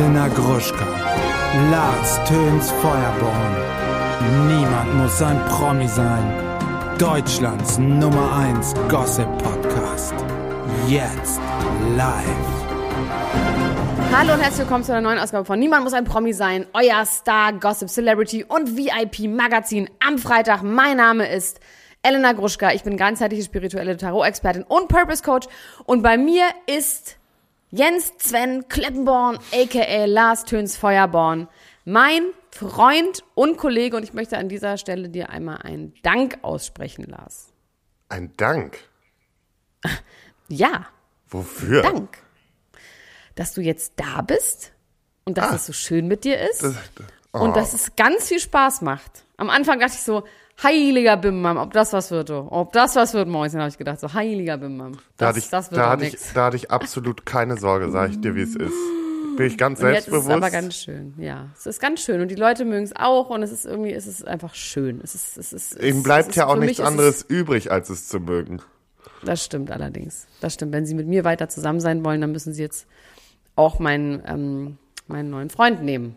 Elena Gruschka, Lars Töns Feuerborn. Niemand muss ein Promi sein. Deutschlands Nummer 1 Gossip Podcast. Jetzt live. Hallo und herzlich willkommen zu einer neuen Ausgabe von Niemand muss ein Promi sein, euer Star, Gossip, Celebrity und VIP Magazin am Freitag. Mein Name ist Elena Gruschka. Ich bin ganzheitliche spirituelle Tarot-Expertin und Purpose Coach. Und bei mir ist Jens Sven Kleppenborn, aka Lars Töns Feuerborn, mein Freund und Kollege. Und ich möchte an dieser Stelle dir einmal einen Dank aussprechen, Lars. Ein Dank? Ja, Wofür? Dank. Dass du jetzt da bist und dass Ah. es so schön mit dir ist. Das, oh, Und dass es ganz viel Spaß macht. Am Anfang dachte ich so, heiliger Bimbam, ob das was wird, du. Ob das was wird, Mäuschen, habe ich gedacht. So, heiliger Bimbam. Da hatte ich, das da hatte ich, da hatte ich absolut keine Sorge, sag ich dir, wie es ist. Bin ich ganz Und jetzt ist es selbstbewusst. aber ganz schön, ja. Es ist ganz schön und die Leute mögen es auch und es ist irgendwie, es ist einfach schön. Es ist, es ist, ist- bleibt es ja auch nichts anderes übrig, als es zu mögen. Das stimmt allerdings. Das stimmt. Wenn sie mit mir weiter zusammen sein wollen, dann müssen sie jetzt auch meinen, ähm, meinen neuen Freund nehmen.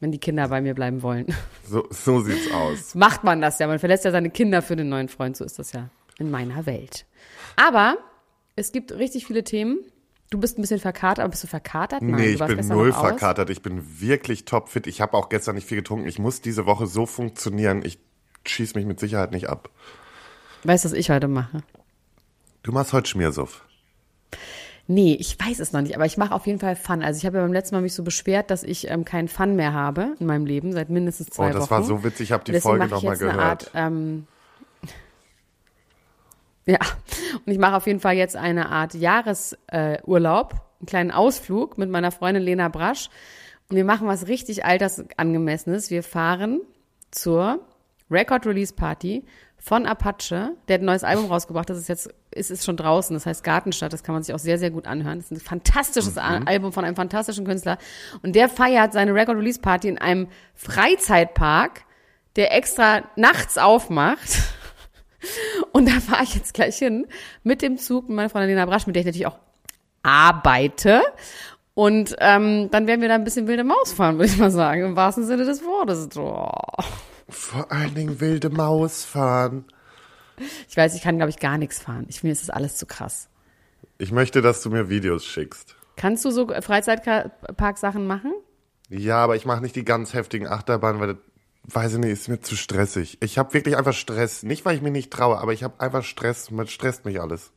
Wenn die Kinder bei mir bleiben wollen. So, so sieht's aus. macht man das ja. Man verlässt ja seine Kinder für den neuen Freund. So ist das ja in meiner Welt. Aber es gibt richtig viele Themen. Du bist ein bisschen verkatert, aber bist du verkatert? Nein, nee, ich bin null verkatert. Ich bin wirklich topfit. Ich habe auch gestern nicht viel getrunken. Ich muss diese Woche so funktionieren. Ich schieß mich mit Sicherheit nicht ab. Weißt du, was ich heute mache? Du machst heute Schmiersuff. Nee, ich weiß es noch nicht, aber ich mache auf jeden Fall Fun. Also ich habe ja beim letzten Mal mich so beschwert, dass ich ähm, keinen Fun mehr habe in meinem Leben seit mindestens zwei Oh, das Wochen. war so witzig. Ich habe die Deswegen Folge nochmal jetzt eine gehört. Art, ähm, ja, und ich mache auf jeden Fall jetzt eine Art Jahresurlaub, äh, einen kleinen Ausflug mit meiner Freundin Lena Brasch. Und wir machen was richtig altersangemessenes. Wir fahren zur Record Release Party von Apache. Der hat ein neues Album rausgebracht. Das ist jetzt, ist, ist schon draußen. Das heißt Gartenstadt. Das kann man sich auch sehr, sehr gut anhören. Das ist ein fantastisches A- Album von einem fantastischen Künstler. Und der feiert seine Record Release Party in einem Freizeitpark, der extra nachts aufmacht. Und da fahre ich jetzt gleich hin mit dem Zug mit meiner Freundin Lena Brasch, mit der ich natürlich auch arbeite. Und ähm, dann werden wir da ein bisschen wilde Maus fahren, würde ich mal sagen, im wahrsten Sinne des Wortes. Oh. Vor allen Dingen wilde Maus fahren. Ich weiß, ich kann, glaube ich, gar nichts fahren. Ich finde, es ist alles zu krass. Ich möchte, dass du mir Videos schickst. Kannst du so Freizeitpark-Sachen machen? Ja, aber ich mache nicht die ganz heftigen Achterbahnen, weil das, weiß ich nicht, ist mir zu stressig. Ich habe wirklich einfach Stress. Nicht, weil ich mich nicht traue, aber ich habe einfach Stress. Man stresst mich alles.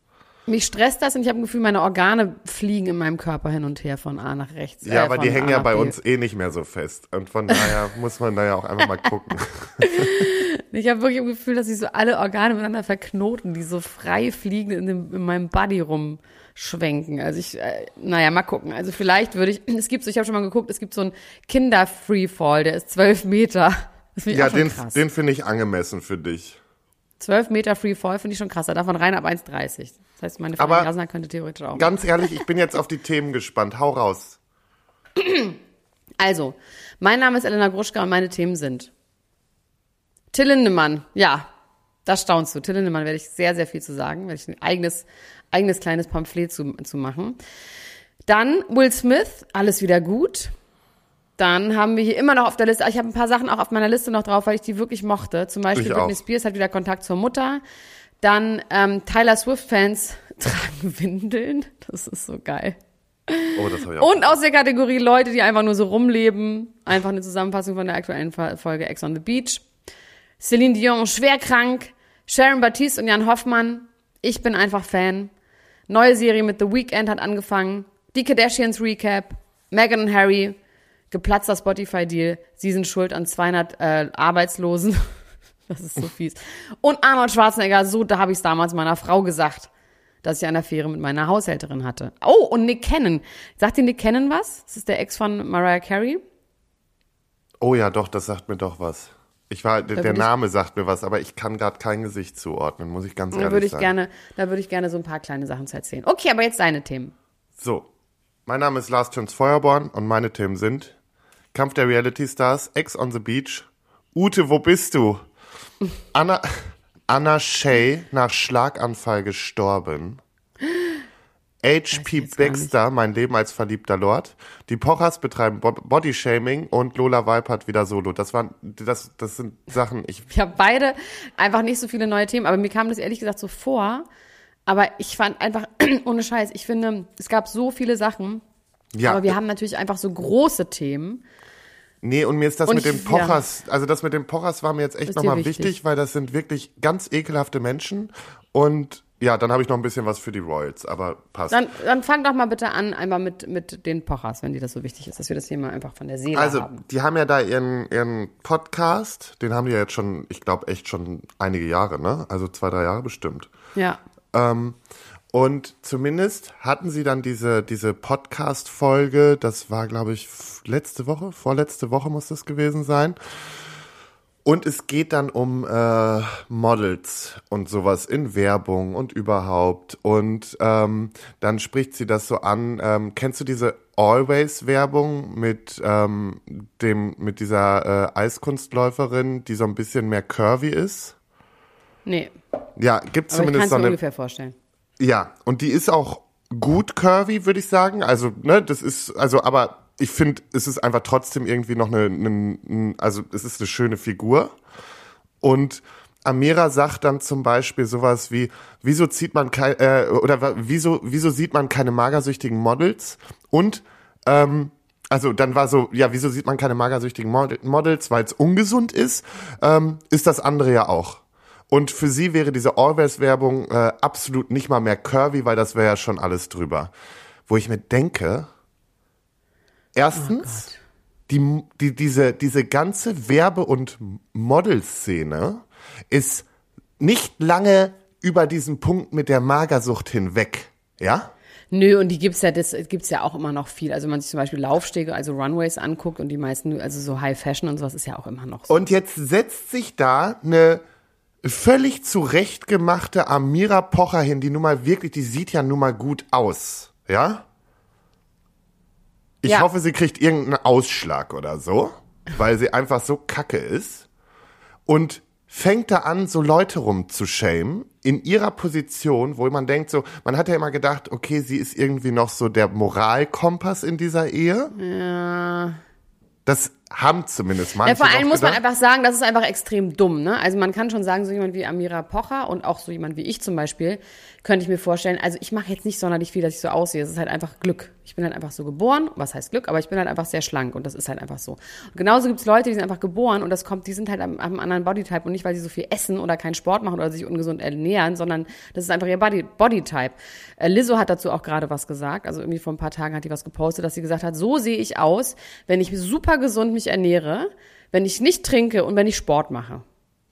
Mich stresst das und ich habe ein Gefühl, meine Organe fliegen in meinem Körper hin und her von A nach rechts. Ja, äh, aber die A hängen ja nach bei B. uns eh nicht mehr so fest. Und von daher muss man da ja auch einfach mal gucken. Ich habe wirklich ein Gefühl, dass sich so alle Organe miteinander verknoten, die so frei fliegen in, dem, in meinem Body rumschwenken. Also ich, äh, naja, mal gucken. Also vielleicht würde ich, es gibt so, ich habe schon mal geguckt, es gibt so einen Kinder-Freefall, der ist zwölf Meter. Ja, den, krass. den finde ich angemessen für dich. 12 Meter Freefall finde ich schon krasser, davon rein ab 1,30. Das heißt, meine Freundin Jasna könnte theoretisch auch. Ganz ehrlich, ich bin jetzt auf die Themen gespannt. Hau raus. Also, mein Name ist Elena Gruschka und meine Themen sind Till Lindemann. Ja, das staunst du. Till Lindemann werde ich sehr, sehr viel zu sagen, werde ich ein eigenes, eigenes kleines Pamphlet zu, zu machen. Dann Will Smith, alles wieder gut. Dann haben wir hier immer noch auf der Liste, ich habe ein paar Sachen auch auf meiner Liste noch drauf, weil ich die wirklich mochte. Zum Beispiel Ich Britney auch. Spears hat wieder Kontakt zur Mutter. Dann ähm, Tyler Swift-Fans tragen Windeln. Das ist so geil. Oh, das ich auch. Und aus der Kategorie Leute, die einfach nur so rumleben. Einfach eine Zusammenfassung von der aktuellen Folge Ex on the Beach. Celine Dion, schwer krank. Sharon Baptiste und Jan Hoffmann. Ich bin einfach Fan. Neue Serie mit The Weeknd hat angefangen. Die Kardashians Recap. Meghan und Harry. Geplatzter Spotify-Deal. Sie sind schuld an 200 äh, Arbeitslosen. Das ist so fies. Und Arnold Schwarzenegger, so, da habe ich es damals meiner Frau gesagt, dass ich eine Affäre mit meiner Haushälterin hatte. Oh, und Nick Cannon. Sagt dir Nick Cannon was? Das ist der Ex von Mariah Carey. Oh ja, doch, das sagt mir doch was. Ich war, der, der würde ich- Name sagt mir was, aber ich kann gerade kein Gesicht zuordnen, muss ich ganz Da ehrlich würde ich sagen. gerne, da würde ich gerne so ein paar kleine Sachen zu erzählen. Okay, aber jetzt deine Themen. So, mein Name ist Lars Töns Feuerborn und meine Themen sind Kampf der Reality Stars, Ex on the Beach, Ute, wo bist du? Anna, Anna Shay nach Schlaganfall gestorben. H.P. Baxter, mein Leben als verliebter Lord. Die Pochers betreiben Bo Bodyshaming und Lola Weipert wieder solo. Das waren, das, das sind Sachen, ich, Ich habe beide einfach nicht so viele neue Themen, aber mir kam das ehrlich gesagt so vor. Aber ich fand einfach, ohne Scheiß, ich finde, es gab so viele Sachen, ja. aber wir haben natürlich einfach so große Themen. Nee, und mir ist das Und mit ich- den Pochers, also das mit den Pochers war mir jetzt echt nochmal wichtig? wichtig, weil das sind wirklich ganz ekelhafte Menschen. Und ja, dann habe ich noch ein bisschen was für die Royals, aber passt. Dann, dann fang doch mal bitte an, einmal mit, mit den Pochers, wenn dir das so wichtig ist, dass wir das Thema einfach von der Seele Also, haben. die haben ja da ihren, ihren Podcast, den haben die ja jetzt schon, ich glaube, echt schon einige Jahre, ne? Also zwei, drei Jahre bestimmt. Ja. Ähm, und zumindest hatten sie dann diese, diese Podcast-Folge, das war, glaube ich, letzte Woche, vorletzte Woche muss das gewesen sein. Und es geht dann um äh, Models und sowas in Werbung und überhaupt. Und ähm, dann spricht sie das so an. Ähm, kennst du diese Always-Werbung mit ähm, dem mit dieser äh, Eiskunstläuferin, die so ein bisschen mehr curvy ist? Nee, Ja, gibt ich kann zumindest es so mir eine. ungefähr vorstellen. Ja, und die ist auch gut curvy, würde ich sagen. Also, ne, das ist, also, aber ich finde, es ist einfach trotzdem irgendwie noch eine, eine, also es ist eine schöne Figur. Und Amira sagt dann zum Beispiel sowas wie, wieso zieht man kein, äh, oder wieso, wieso sieht man keine magersüchtigen Models? Und ähm, also dann war so, ja, wieso sieht man keine magersüchtigen Mod- Models, weil es ungesund ist? Ähm, ist das andere ja auch. Und für sie wäre diese Always-Werbung äh, absolut nicht mal mehr curvy, weil das wäre ja schon alles drüber. Wo ich mir denke, erstens, die, die, diese, diese ganze Werbe- und Modelszene ist nicht lange über diesen Punkt mit der Magersucht hinweg. Ja? Nö, und die gibt's ja, das gibt's ja auch immer noch viel. Also wenn man sich zum Beispiel Laufstege, also Runways anguckt und die meisten, also so High Fashion und sowas ist ja auch immer noch so. Und jetzt setzt sich da eine völlig zurechtgemachte Amira Pocher hin, die nun mal wirklich, die sieht ja nun mal gut aus. Ja? Ich Ja. hoffe, sie kriegt irgendeinen Ausschlag oder so, weil sie einfach so kacke ist. Und fängt da an, so Leute rumzushamen in ihrer Position, wo man denkt so, man hat ja immer gedacht, okay, sie ist irgendwie noch so der Moralkompass in dieser Ehe. Ja. Das haben zumindest manche Ja, vor allem muss man einfach sagen, das ist einfach extrem dumm. Ne? Also man kann schon sagen, so jemand wie Amira Pocher und auch so jemand wie ich zum Beispiel, könnte ich mir vorstellen, also ich mache jetzt nicht sonderlich viel, dass ich so aussehe. Es ist halt einfach Glück. Ich bin halt einfach so geboren. Was heißt Glück? Aber ich bin halt einfach sehr schlank und das ist halt einfach so. Und genauso gibt es Leute, die sind einfach geboren und das kommt, die sind halt am, am anderen Bodytype und nicht, weil sie so viel essen oder keinen Sport machen oder sich ungesund ernähren, sondern das ist einfach ihr Body, Bodytype. Äh, Lizzo hat dazu auch gerade was gesagt. Also irgendwie vor ein paar Tagen hat die was gepostet, dass sie gesagt hat, so sehe ich aus, wenn ich super gesund mich ernähre, wenn ich nicht trinke und wenn ich Sport mache.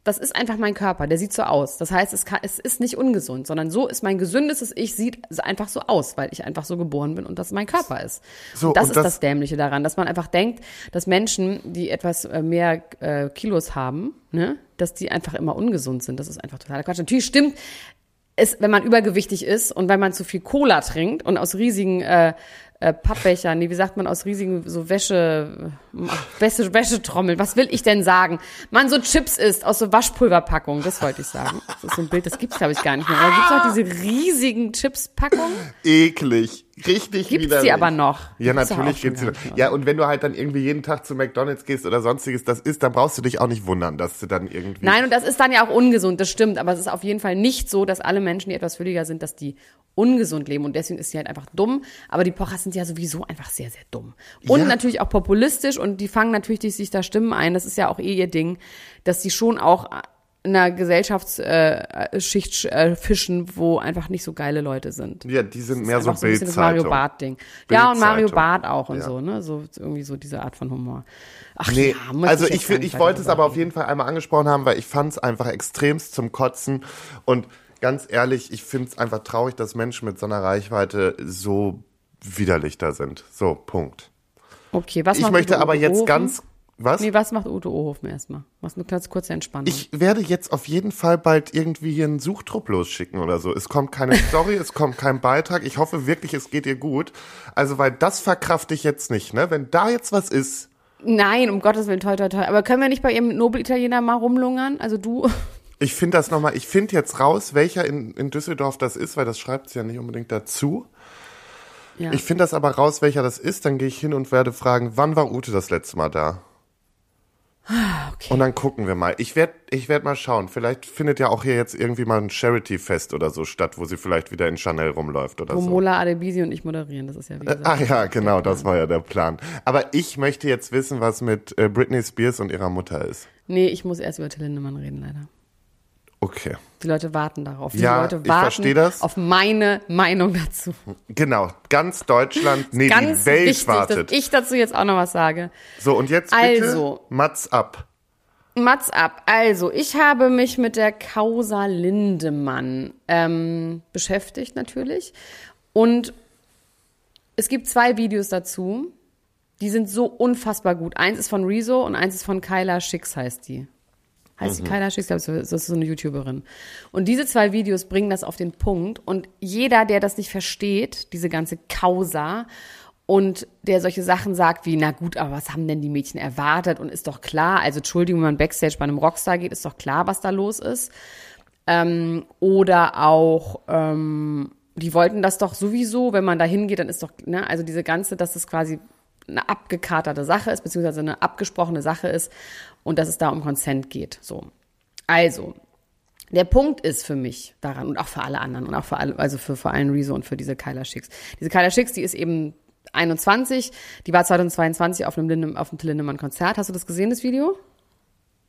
Das ist einfach mein Körper, der sieht so aus. Das heißt, es, kann, es ist nicht ungesund, sondern so ist mein gesündestes Ich, sieht einfach so aus, weil ich einfach so geboren bin und das mein Körper ist. So, und das und ist das- das, Dämliche daran, dass man einfach denkt, dass Menschen, die etwas äh, mehr äh, Kilos haben, ne, dass die einfach immer ungesund sind. Das ist einfach totaler Quatsch. Natürlich stimmt, es, wenn man übergewichtig ist und wenn man zu viel Cola trinkt und aus riesigen äh, äh, Pappbechern, nee, wie sagt man, aus riesigen so Wäsche, Wäsche, Wäschetrommeln, was will ich denn sagen? Man so Chips isst aus so Waschpulverpackungen, das wollte ich sagen. Das ist so ein Bild, das gibt's glaube ich gar nicht mehr. Aber gibt's auch diese riesigen Chips-Packungen? eklig. Richtig Gibt's widerlich. die aber noch? Ja, Gibt's natürlich gibt's gar noch. Ja, und wenn du halt dann irgendwie jeden Tag zu McDonalds gehst oder sonstiges das isst, dann brauchst du dich auch nicht wundern, dass du dann irgendwie. Nein, und das ist dann ja auch ungesund, das stimmt. Aber es ist auf jeden Fall nicht so, dass alle Menschen, die etwas fülliger sind, dass die ungesund leben. Und deswegen ist sie halt einfach dumm. Aber die Pochers sind ja sowieso einfach sehr, sehr dumm. Und Ja. natürlich auch populistisch. Und die fangen natürlich die sich da Stimmen ein. Das ist ja auch eh ihr Ding, dass die schon auch einer Gesellschaftsschicht äh, fischen, wo einfach nicht so geile Leute sind. Ja, die sind mehr so einfach ein bisschen das Mario Bildzeitung. Bart-Ding. Ja, und Mario. Bart auch und Ja. so, ne? So irgendwie so diese Art von Humor. Ach Nee, ja, muss also ich, ich, ich wollte es aber auf jeden Fall einmal angesprochen haben, weil ich fand es einfach extremst zum Kotzen. Und ganz ehrlich, ich finde es einfach traurig, dass Menschen mit so einer Reichweite so widerlich da sind. So, Punkt. Okay, was Ich möchte aber jetzt ganz. Was? Nee, was macht Ute Ohofen erstmal? Was eine ganz kurze Entspannung. Ich werde jetzt auf jeden Fall bald irgendwie hier einen Suchtrupp losschicken oder so. Es kommt keine Story, es kommt kein Beitrag. Ich hoffe wirklich, es geht ihr gut. Also, weil das verkrafte ich jetzt nicht, ne? Wenn da jetzt was ist. Nein, um Gottes Willen, toi, toi, toi. Aber können wir nicht bei ihrem Nobel-Italiener mal rumlungern? Also du. Ich finde das nochmal, ich finde jetzt raus, welcher in, in Düsseldorf das ist, weil das schreibt sie ja nicht unbedingt dazu. Ja. Ich finde das aber raus, welcher das ist. Dann gehe ich hin und werde fragen, wann war Ute das letzte Mal da? Okay. Und dann gucken wir mal. Ich werde ich werd mal schauen. Vielleicht findet ja auch hier jetzt irgendwie mal ein Charity-Fest oder so statt, wo sie vielleicht wieder in Chanel rumläuft oder Wo so. Mola Adebisi und ich moderieren, das ist ja wie gesagt. Ah ja, genau, das war ja der Plan. Aber ich möchte jetzt wissen, was mit äh, Britney Spears und ihrer Mutter ist. Nee, ich muss erst über Till Lindemann reden, leider. Okay. Die Leute warten darauf. Die Ja, Leute warten auf meine Meinung dazu. Genau, ganz Deutschland, nee, Ganz die Welt wichtig, wartet. dass ich dazu jetzt auch noch was sage. So, und jetzt bitte Also. Mats ab. Mats ab. Also, ich habe mich mit der Causa Lindemann ähm, beschäftigt natürlich. Und es gibt zwei Videos dazu. Die sind so unfassbar gut. Eins ist von Rezo und eins ist von Kyla Schicks heißt die. Heißt die Kyla Schicks? Ich glaube, das ist so eine YouTuberin. Und diese zwei Videos bringen das auf den Punkt. Und jeder, der das nicht versteht, diese ganze Causa, und der solche Sachen sagt wie, na gut, aber was haben denn die Mädchen erwartet? Und ist doch klar, also Entschuldigung, wenn man Backstage bei einem Rockstar geht, ist doch klar, was da los ist. Ähm, oder auch, ähm, die wollten das doch sowieso, wenn man da hingeht, dann ist doch, ne, also diese ganze, dass es quasi eine abgekaterte Sache ist, beziehungsweise eine abgesprochene Sache ist und dass es da um Consent geht. So. Also, der Punkt ist für mich daran und auch für alle anderen und auch für alle, also für vor allem Rezo und für diese Kyla Schicks. Diese Kyla Schicks, die ist eben 21, die war 2022 auf einem, Linde, auf einem Till Lindemann Konzert. Hast du das gesehen, das Video?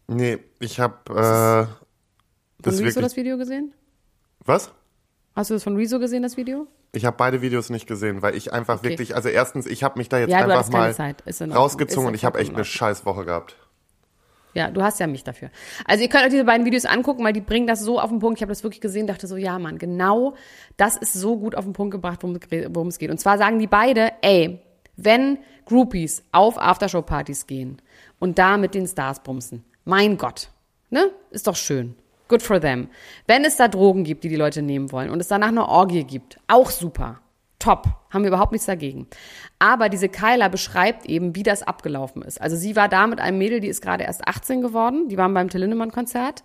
Nee, ich habe äh, Von Rezo wirklich. das Video gesehen? Was? Hast du das von Rezo gesehen, das Video? Ich habe beide Videos nicht gesehen, weil ich einfach wirklich, also erstens, ich habe mich da jetzt Ja, einfach mal rausgezogen und ich habe echt eine in scheiß Woche gehabt. Ja, du hast ja mich dafür. Also ihr könnt euch diese beiden Videos angucken, weil die bringen das so auf den Punkt. Ich habe das wirklich gesehen, dachte so, ja Mann, genau das ist so gut auf den Punkt gebracht, worum es geht. Und zwar sagen die beide, ey, wenn Groupies auf Aftershow-Partys gehen und da mit den Stars bumsen, mein Gott, ne, ist doch schön. Good for them. Wenn es da Drogen gibt, die die Leute nehmen wollen und es danach eine Orgie gibt, auch super. Top. Haben wir überhaupt nichts dagegen. Aber diese Kyla beschreibt eben, wie das abgelaufen ist. Also sie war da mit einem Mädel, die ist gerade erst 18 geworden. Die waren beim Till Lindemann-Konzert,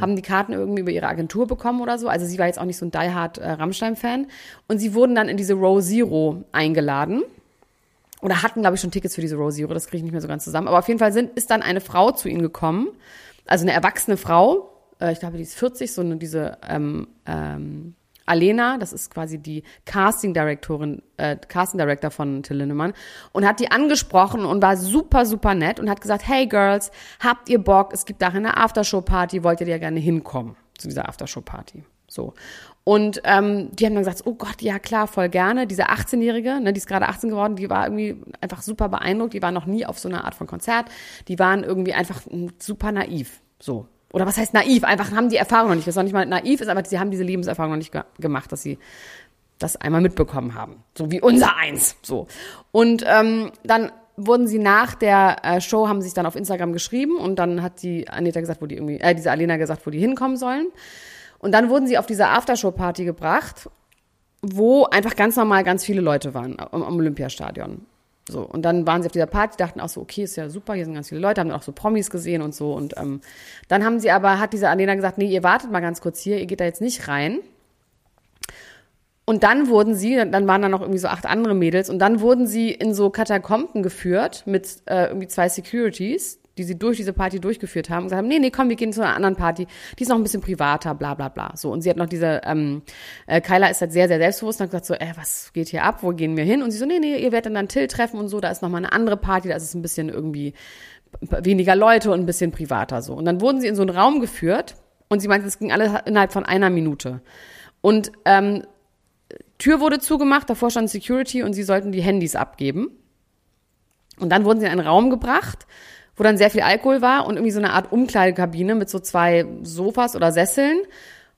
haben die Karten irgendwie über ihre Agentur bekommen oder so. Also sie war jetzt auch nicht so ein diehard äh, Rammstein-Fan. Und sie wurden dann in diese Row Zero eingeladen. Oder hatten, glaube ich, schon Tickets für diese Row Zero. Das kriege ich nicht mehr so ganz zusammen. Aber auf jeden Fall sind, ist dann eine Frau zu ihnen gekommen. Also eine erwachsene Frau. Äh, ich glaube, die ist 40, so eine, diese ähm, ähm, Alena, das ist quasi die Casting Directorin, äh, Casting Director von Till Lindemann und hat die angesprochen und war super, super nett und hat gesagt, hey Girls, habt ihr Bock? Es gibt da eine Aftershow-Party, wollt ihr ja gerne hinkommen zu dieser Aftershow-Party? So. Und ähm, die haben dann gesagt, oh Gott, ja klar, voll gerne. Diese 18-Jährige, ne, die ist gerade 18 geworden, die war irgendwie einfach super beeindruckt. Die war noch nie auf so einer Art von Konzert. Die waren irgendwie einfach super naiv. So. Oder was heißt naiv? Einfach haben die Erfahrung noch nicht. Was auch nicht mal naiv ist, aber sie haben diese Lebenserfahrung noch nicht ge gemacht, dass sie das einmal mitbekommen haben. So wie unser eins. So. Und ähm, dann wurden sie nach der äh, Show, haben sich dann auf Instagram geschrieben und dann hat die Anita gesagt, wo die irgendwie, äh, diese Alena gesagt, wo die hinkommen sollen. Und dann wurden sie auf diese Aftershow-Party gebracht, wo einfach ganz normal ganz viele Leute waren am, am Olympiastadion. So, und dann waren sie auf dieser Party, dachten auch so, okay, ist ja super, hier sind ganz viele Leute, haben auch so Promis gesehen und so. Und ähm, dann haben sie aber, hat diese Alena gesagt, nee, ihr wartet mal ganz kurz hier, ihr geht da jetzt nicht rein. Und dann wurden sie, dann waren da noch irgendwie so acht andere Mädels, und dann wurden sie in so Katakomben geführt mit äh, irgendwie zwei Securities, die sie durch diese Party durchgeführt haben, und gesagt haben, nee, nee, komm, wir gehen zu einer anderen Party, die ist noch ein bisschen privater, bla bla bla. So, und sie hat noch diese, ähm, äh, Kyla ist halt sehr, sehr selbstbewusst und hat gesagt so, äh, was geht hier ab, wo gehen wir hin? Und sie so, nee, nee, ihr werdet dann Till treffen und so, da ist noch mal eine andere Party, da ist es ein bisschen irgendwie weniger Leute und ein bisschen privater so. Und dann wurden sie in so einen Raum geführt und sie meinte, es ging alles innerhalb von einer Minute. Und ähm, Tür wurde zugemacht, davor stand Security und sie sollten die Handys abgeben. Und dann wurden sie in einen Raum gebracht, wo dann sehr viel Alkohol war und irgendwie so eine Art Umkleidekabine mit so zwei Sofas oder Sesseln.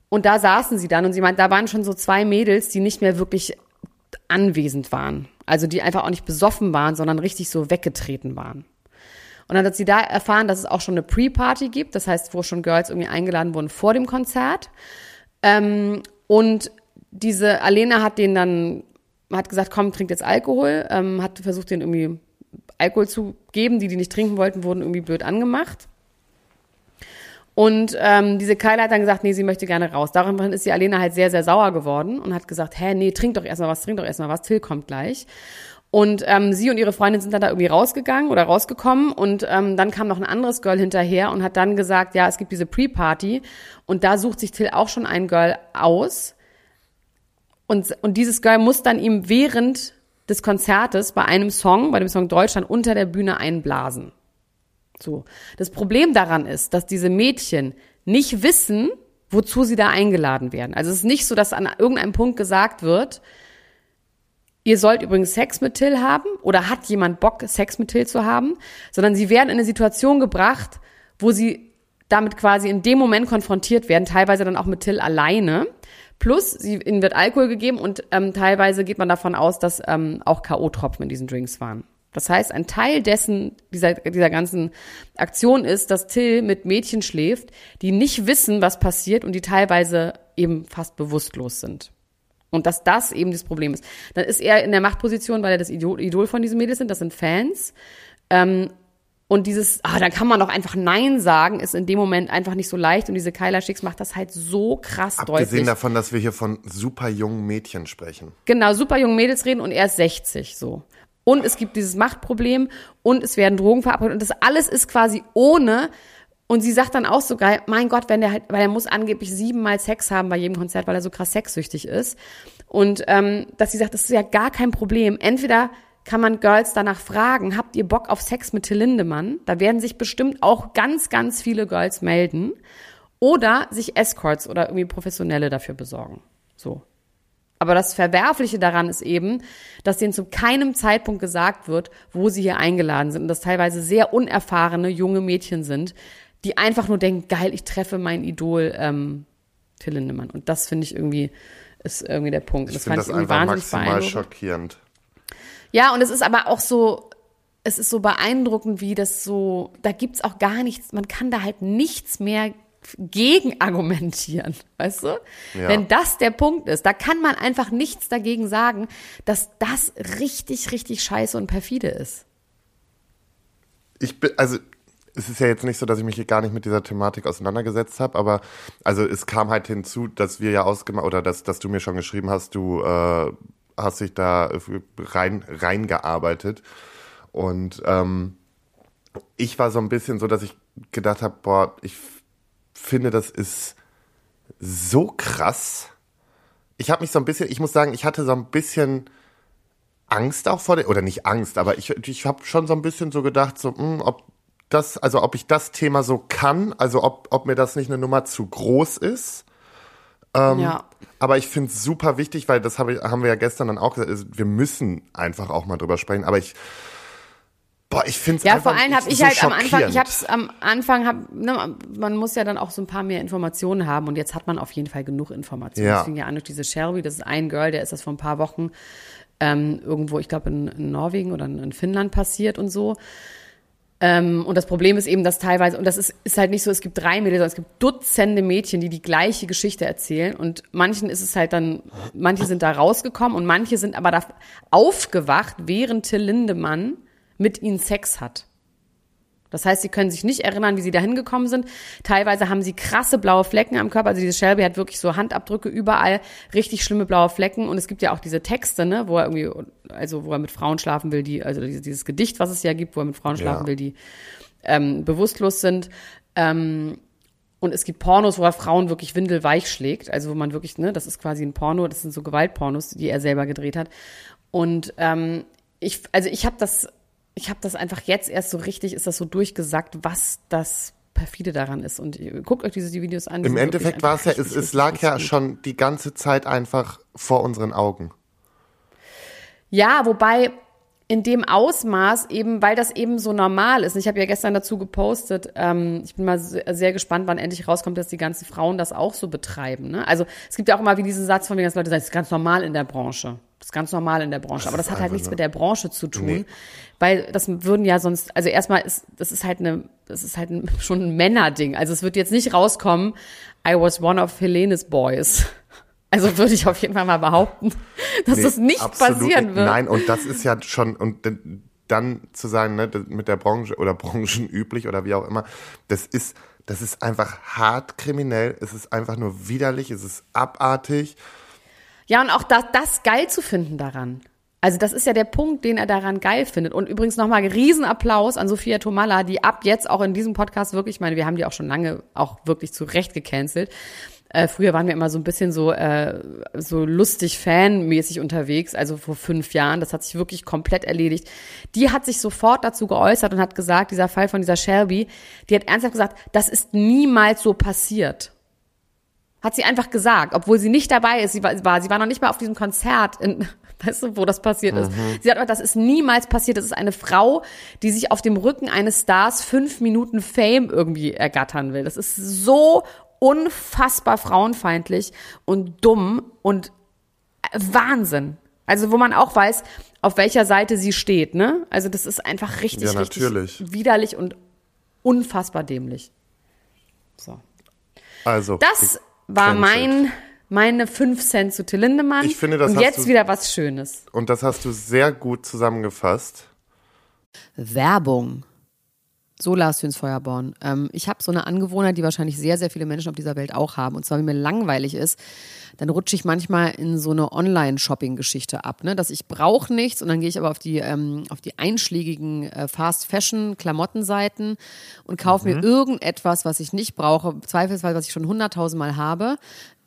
Und da saßen sie dann und sie meint, da waren schon so zwei Mädels, die nicht mehr wirklich anwesend waren. Also die einfach auch nicht besoffen waren, sondern richtig so weggetreten waren. Und dann hat sie da erfahren, dass es auch schon eine Pre-Party gibt, das heißt, wo schon Girls irgendwie eingeladen wurden vor dem Konzert. Ähm, und diese Alena hat den dann, hat gesagt, komm, trink jetzt Alkohol, ähm, hat versucht, den irgendwie Alkohol zu geben. Die, die nicht trinken wollten, wurden irgendwie blöd angemacht. Und ähm, diese Kyla hat dann gesagt, nee, sie möchte gerne raus. Daraufhin ist die Alena halt sehr, sehr sauer geworden und hat gesagt, hä, nee, trink doch erstmal was, trink doch erstmal was, Till kommt gleich. Und ähm, sie und ihre Freundin sind dann da irgendwie rausgegangen oder rausgekommen und ähm, dann kam noch ein anderes Girl hinterher und hat dann gesagt, ja, es gibt diese Pre-Party und da sucht sich Till auch schon ein Girl aus und, und dieses Girl muss dann ihm während des Konzertes bei einem Song, bei dem Song Deutschland, unter der Bühne einblasen. So. Das Problem daran ist, dass diese Mädchen nicht wissen, wozu sie da eingeladen werden. Also es ist nicht so, dass an irgendeinem Punkt gesagt wird, ihr sollt übrigens Sex mit Till haben oder hat jemand Bock, Sex mit Till zu haben, sondern sie werden in eine Situation gebracht, wo sie damit quasi in dem Moment konfrontiert werden, teilweise dann auch mit Till alleine. Plus, sie, ihnen wird Alkohol gegeben und ähm, teilweise geht man davon aus, dass ähm, auch K.O.-Tropfen in diesen Drinks waren. Das heißt, ein Teil dessen, dieser, dieser ganzen Aktion ist, dass Till mit Mädchen schläft, die nicht wissen, was passiert und die teilweise eben fast bewusstlos sind. Und dass das eben das Problem ist. Dann ist er in der Machtposition, weil er das Idol, Idol von diesen Mädels sind, das sind Fans. Ähm, und dieses, ah, dann kann man doch einfach Nein sagen, ist in dem Moment einfach nicht so leicht. Und diese Kyla Schicks macht das halt so krass Abgesehen deutlich. Abgesehen davon, dass wir hier von super jungen Mädchen sprechen. Genau, super jungen Mädels reden und er ist 60, so. Und es gibt dieses Machtproblem und es werden Drogen verabreicht und das alles ist quasi ohne, und sie sagt dann auch so geil, mein Gott, wenn der halt, weil er muss angeblich siebenmal Sex haben bei jedem Konzert, weil er so krass sexsüchtig ist. Und ähm, dass sie sagt, das ist ja gar kein Problem. Entweder kann man Girls danach fragen, habt ihr Bock auf Sex mit Till Lindemann? Da werden sich bestimmt auch ganz, ganz viele Girls melden. Oder sich Escorts oder irgendwie Professionelle dafür besorgen. So. Aber das Verwerfliche daran ist eben, dass denen zu keinem Zeitpunkt gesagt wird, wo sie hier eingeladen sind und dass teilweise sehr unerfahrene junge Mädchen sind, die einfach nur denken, geil, ich treffe mein Idol ähm, Till Lindemann. Und das finde ich irgendwie, ist irgendwie der Punkt. Ich das fand das ich irgendwie wahnsinnig maximal schockierend. Ja, und es ist aber auch so, es ist so beeindruckend, wie das so, da gibt's auch gar nichts, man kann da halt nichts mehr gegen argumentieren, weißt du? Ja. Wenn das der Punkt ist, da kann man einfach nichts dagegen sagen, dass das richtig, richtig scheiße und perfide ist. Ich bin, also es ist ja jetzt nicht so, dass ich mich hier gar nicht mit dieser Thematik auseinandergesetzt habe, aber also es kam halt hinzu, dass wir ja ausgemacht oder dass, dass du mir schon geschrieben hast, du äh, hast dich da rein reingearbeitet und ähm, ich war so ein bisschen so, dass ich gedacht habe, boah, ich finde, das ist so krass. Ich habe mich so ein bisschen, ich muss sagen, ich hatte so ein bisschen Angst auch vor der, oder nicht Angst, aber ich, ich habe schon so ein bisschen so gedacht, so, mh, hm, ob das, also ob ich das Thema so kann, also ob, ob mir das nicht eine Nummer zu groß ist. Ähm, ja. Aber ich finde es super wichtig, weil das hab ich, haben wir ja gestern dann auch gesagt, wir müssen einfach auch mal drüber sprechen. Aber ich, boah, ich finde es Ja, vor allem habe ich so halt am Anfang, ich habe es am Anfang, hab, ne, man muss ja dann auch so ein paar mehr Informationen haben und jetzt hat man auf jeden Fall genug Informationen. Ja. Das fing ja an durch diese Shelby, das ist ein Girl, der ist das vor ein paar Wochen ähm, irgendwo, ich glaube in, in Norwegen oder in Finnland passiert und so. Ähm, und das Problem ist eben, dass teilweise, und das ist, ist halt nicht so, es gibt drei Mädels, sondern es gibt Dutzende Mädchen, die die gleiche Geschichte erzählen. Und manchen ist es halt dann, manche sind da rausgekommen und manche sind aber da aufgewacht, während Till Lindemann mit ihnen Sex hat. Das heißt, sie können sich nicht erinnern, wie sie da hingekommen sind. Teilweise haben sie krasse blaue Flecken am Körper. Also diese Shelby hat wirklich so Handabdrücke überall, richtig schlimme blaue Flecken. Und es gibt ja auch diese Texte, ne, wo er irgendwie, also wo er mit Frauen schlafen will, die, also dieses Gedicht, was es ja gibt, wo er mit Frauen schlafen ja. will, die ähm, bewusstlos sind. Ähm, und es gibt Pornos, wo er Frauen wirklich windelweich schlägt. Also wo man wirklich, ne, das ist quasi ein Porno, das sind so Gewaltpornos, die er selber gedreht hat. Und ähm, ich, also ich habe das ich habe das einfach jetzt erst so richtig, ist das so durchgesagt, was das perfide daran ist. Und guckt euch diese die Videos an. Im Endeffekt war es ja, es, es lag ja schon die ganze Zeit einfach vor unseren Augen. Ja, wobei in dem Ausmaß eben, weil das eben so normal ist. Ich habe ja gestern dazu gepostet. Ähm, ich bin mal sehr gespannt, wann endlich rauskommt, dass die ganzen Frauen das auch so betreiben. Ne? Also es gibt ja auch immer wie diesen Satz von den ganzen Leuten, das ist ganz normal in der Branche. Ist ganz normal in der Branche. Das aber das hat halt nichts ne? mit der Branche zu tun. Nee. Weil das würden ja sonst, also erstmal ist, das ist halt eine, das ist halt ein, schon ein Männerding. Also es wird jetzt nicht rauskommen, I was one of Helene's boys. Also würde ich auf jeden Fall mal behaupten, dass nee, das nicht passieren wird. Nein, und das ist ja schon, und dann zu sagen, ne, mit der Branche oder branchenüblich oder wie auch immer, das ist, Das ist einfach hart kriminell. Es ist einfach nur widerlich. Es ist abartig. Ja, und auch das, das geil zu finden daran. Also das ist ja der Punkt, den er daran geil findet. Und übrigens nochmal Riesenapplaus an Sophia Tomalla, die ab jetzt auch in diesem Podcast wirklich, ich meine, wir haben die auch schon lange auch wirklich zu Recht gecancelt. Äh, früher waren wir immer so ein bisschen so, äh, so lustig fanmäßig unterwegs, also vor fünf Jahren. Das hat sich wirklich komplett erledigt. Die hat sich sofort dazu geäußert und hat gesagt, dieser Fall von dieser Shelby, die hat ernsthaft gesagt, das ist niemals so passiert. Hat sie einfach gesagt, obwohl sie nicht dabei ist. Sie war, sie war noch nicht mal auf diesem Konzert, in, weißt du, wo das passiert ist. Mhm. Sie hat gesagt, das ist niemals passiert. Das ist eine Frau, die sich auf dem Rücken eines Stars fünf Minuten Fame irgendwie ergattern will. Das ist so unfassbar frauenfeindlich und dumm und Wahnsinn. Also wo man auch weiß, auf welcher Seite sie steht, ne? Also das ist einfach richtig, ja, richtig widerlich und unfassbar dämlich. So. Also. Das war mein, meine 5 Cent zu Till Lindemann. Ich finde, das und jetzt du, wieder was Schönes. Und das hast du sehr gut zusammengefasst. Werbung. So Lars Hüns Feuerborn. Ähm, ich habe so eine Angewohnheit, die wahrscheinlich sehr, sehr viele Menschen auf dieser Welt auch haben. Und zwar, wenn mir langweilig ist, dann rutsche ich manchmal in so eine Online-Shopping-Geschichte ab. Ne? Dass ich brauche nichts und dann gehe ich aber auf die, ähm, auf die einschlägigen äh, Fast-Fashion-Klamottenseiten und kaufe mhm. mir irgendetwas, was ich nicht brauche, zweifelsweise, was ich schon hunderttausendmal habe.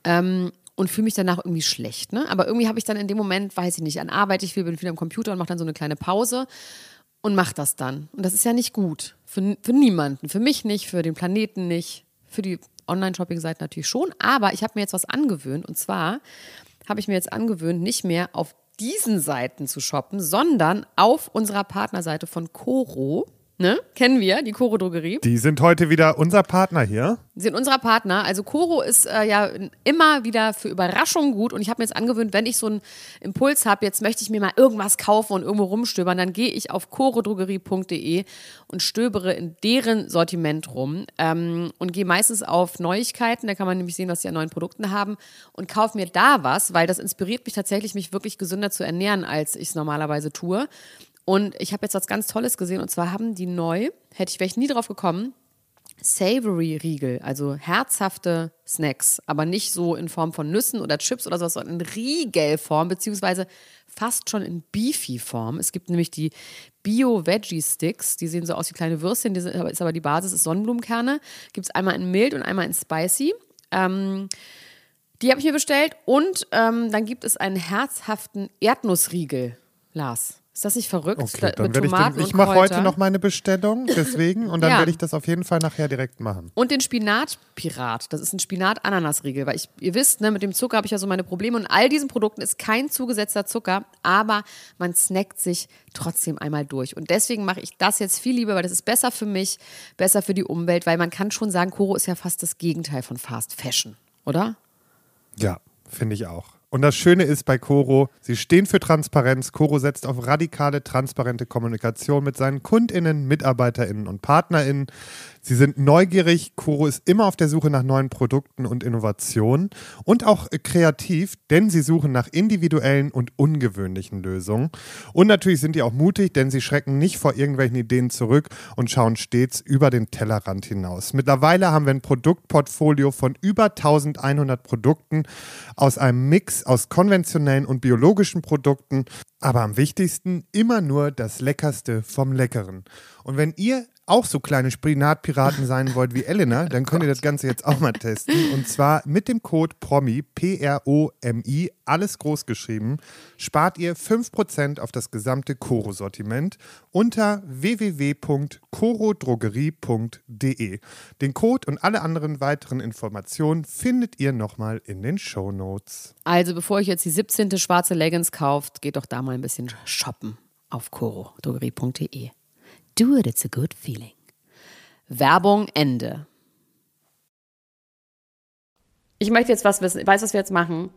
Ähm, und fühle mich danach irgendwie schlecht. Ne? Aber irgendwie habe ich dann in dem Moment, weiß ich nicht, an Arbeit, ich bin viel am Computer und mache dann so eine kleine Pause und mache das dann. Und das ist ja nicht gut. Für, für niemanden. Für mich nicht, für den Planeten nicht, für die Online-Shopping-Seiten natürlich schon. Aber ich habe mir jetzt was angewöhnt. Und zwar habe ich mir jetzt angewöhnt, nicht mehr auf diesen Seiten zu shoppen, sondern auf unserer Partnerseite von Coro ne? Kennen wir, die Coro Drogerie. Die sind heute wieder unser Partner hier. Sie sind unser Partner. Also Coro ist äh, ja immer wieder für Überraschungen gut und ich habe mir jetzt angewöhnt, wenn ich so einen Impuls habe, jetzt möchte ich mir mal irgendwas kaufen und irgendwo rumstöbern, dann gehe ich auf corodrogerie.de und stöbere in deren Sortiment rum ähm, und gehe meistens auf Neuigkeiten, da kann man nämlich sehen, was die an neuen Produkten haben und kaufe mir da was, weil das inspiriert mich tatsächlich, mich wirklich gesünder zu ernähren, als ich es normalerweise tue. Und ich habe jetzt was ganz Tolles gesehen und zwar haben die neu, hätte ich, ich nie drauf gekommen, Savory Riegel, also herzhafte Snacks, aber nicht so in Form von Nüssen oder Chips oder sowas, sondern in Riegelform, beziehungsweise fast schon in Beefy-Form. Es gibt nämlich die Bio-Veggie-Sticks, die sehen so aus wie kleine Würstchen, die sind, ist aber die Basis ist Sonnenblumenkerne. Gibt es einmal in mild und einmal in spicy. Ähm, die habe ich mir bestellt und ähm, dann gibt es einen herzhaften Erdnussriegel, Lars. Ist das nicht verrückt? Okay, dann werde ich den, ich mache heute noch meine Bestellung, deswegen, und dann ja. werde ich das auf jeden Fall nachher direkt machen. Und den Spinatpirat, das ist ein Spinat-Ananas-Riegel, weil ich, ihr wisst, ne, mit dem Zucker habe ich ja so meine Probleme und all diesen Produkten ist kein zugesetzter Zucker, aber man snackt sich trotzdem einmal durch. Und deswegen mache ich das jetzt viel lieber, weil das ist besser für mich, besser für die Umwelt, weil man kann schon sagen, Koro ist ja fast das Gegenteil von Fast Fashion, oder? Ja, finde ich auch. Und das Schöne ist bei Coro, sie stehen für Transparenz. Coro setzt auf radikale, transparente Kommunikation mit seinen KundInnen, MitarbeiterInnen und PartnerInnen. Sie sind neugierig. Coro ist immer auf der Suche nach neuen Produkten und Innovationen und auch kreativ, denn sie suchen nach individuellen und ungewöhnlichen Lösungen. Und natürlich sind die auch mutig, denn sie schrecken nicht vor irgendwelchen Ideen zurück und schauen stets über den Tellerrand hinaus. Mittlerweile haben wir ein Produktportfolio von über 1100 Produkten aus einem Aus konventionellen und biologischen Produkten, aber am wichtigsten immer nur das Leckerste vom Leckeren. Und wenn ihr auch so kleine Spinatpiraten sein wollt wie Elena, dann könnt ihr das Ganze jetzt auch mal testen. Und zwar mit dem Code PROMI, P-R-O-M-I, alles groß geschrieben, spart ihr 5% auf das gesamte Koro-Sortiment unter www.korodrogerie.de. Den Code und alle anderen weiteren Informationen findet ihr nochmal in den Show Notes. Also bevor ich jetzt die 17. schwarze Leggings kauft, geht doch da mal ein bisschen shoppen auf korodrogerie.de. Do it, it's a good feeling. Werbung Ende. Ich möchte jetzt was wissen. Weißt du, was wir jetzt machen?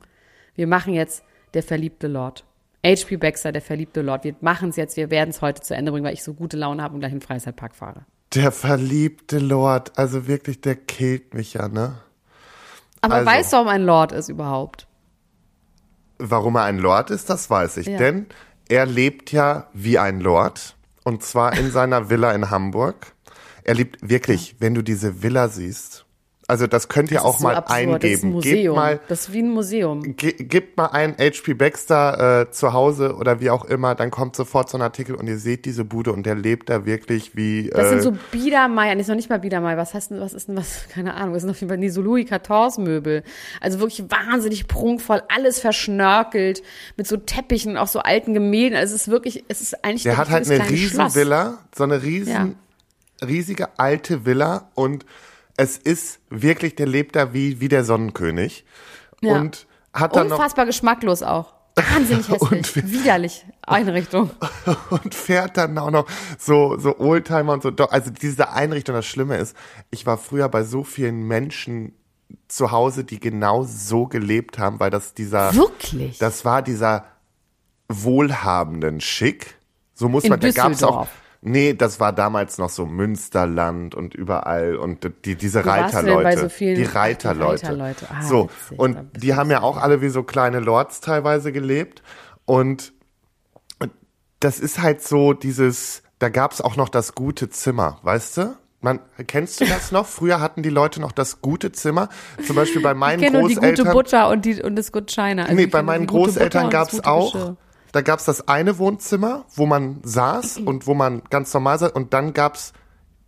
Wir machen jetzt der verliebte Lord. HP Baxter, der verliebte Lord. Wir machen es jetzt, wir werden es heute zu Ende bringen, weil ich so gute Laune habe und gleich in den Freizeitpark fahre. Der verliebte Lord, also wirklich, der killt mich ja, ne? Aber also, weißt du, warum ein Lord ist überhaupt? Warum er ein Lord ist, das weiß ich. Ja. Denn er lebt ja wie ein Lord. Und zwar in seiner Villa in Hamburg. Er liebt wirklich, wenn du diese Villa siehst. Also das könnt ihr Das auch so mal absurd. Das ist ein eingeben. Gebt Museum. mal, das ist wie ein Museum. ge gebt mal ein HP Baxter äh, zu Hause oder wie auch immer, dann kommt sofort so ein Artikel und ihr seht diese Bude und der lebt da wirklich wie. Das äh, sind so Biedermeier, das ist noch nicht mal Biedermeier, was heißt denn, was ist denn was, keine Ahnung, das sind auf jeden Fall die so Louis XIV Möbel. Also wirklich wahnsinnig prunkvoll, alles verschnörkelt, mit so Teppichen und auch so alten Gemälden. Also es ist wirklich, es ist eigentlich Der hat halt das eine Schloss. Riesenvilla, so eine riesen, riesige alte Villa und es ist wirklich, der lebt da wie, wie der Sonnenkönig. Ja. Und hat dann noch Unfassbar geschmacklos auch. Wahnsinnig hässlich. Und- Widerlich. Einrichtung. und fährt dann auch noch so, so Oldtimer und so. Doch, Also diese Einrichtung, das Schlimme ist, ich war früher bei so vielen Menschen zu Hause, die genau so gelebt haben, weil das dieser, Wirklich? das war dieser wohlhabenden Schick. So muss In man, da gab's auch, Düsseldorf. Nee, das war damals noch so Münsterland und überall und die, diese Reiterleute. bei so vielen- die Ach, die Reiterleute. Reiterleute. Ah, so. witzig, Und die haben ja auch alle wie so kleine Lords teilweise gelebt und das ist halt so dieses, da gab's auch noch das gute Zimmer, weißt du? Man, kennst du das noch? Früher hatten die Leute noch das gute Zimmer. Zum Beispiel bei meinen Ich kenne nur die Großeltern. gute Butter und, die, und das Good China. Also nee, bei meinen Großeltern gab's gute auch. Geschirr. Da gab's das eine Wohnzimmer, wo man saß und wo man ganz normal saß. Und dann gab's noch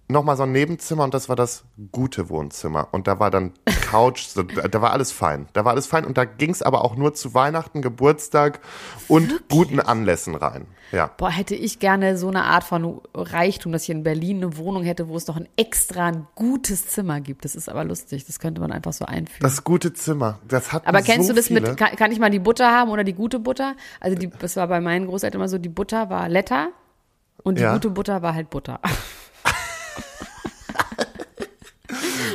mal so ein Nebenzimmer und das war das gute Wohnzimmer. Und da war dann Couch, so, da war alles fein. Da war alles fein. Und da ging's aber auch nur zu Weihnachten, Geburtstag und guten Anlässen rein. Ja. Boah, hätte ich gerne so eine Art von Reichtum, dass ich in Berlin eine Wohnung hätte, wo es noch ein extra ein gutes Zimmer gibt. Das ist aber lustig. Das könnte man einfach so einführen. Das gute Zimmer. Das hat aber kennst so du das viele. mit, kann, kann ich mal die Butter haben oder die gute Butter? Also die, das war bei meinen Großeltern immer so, die Butter war Letter und die Ja. gute Butter war halt Butter.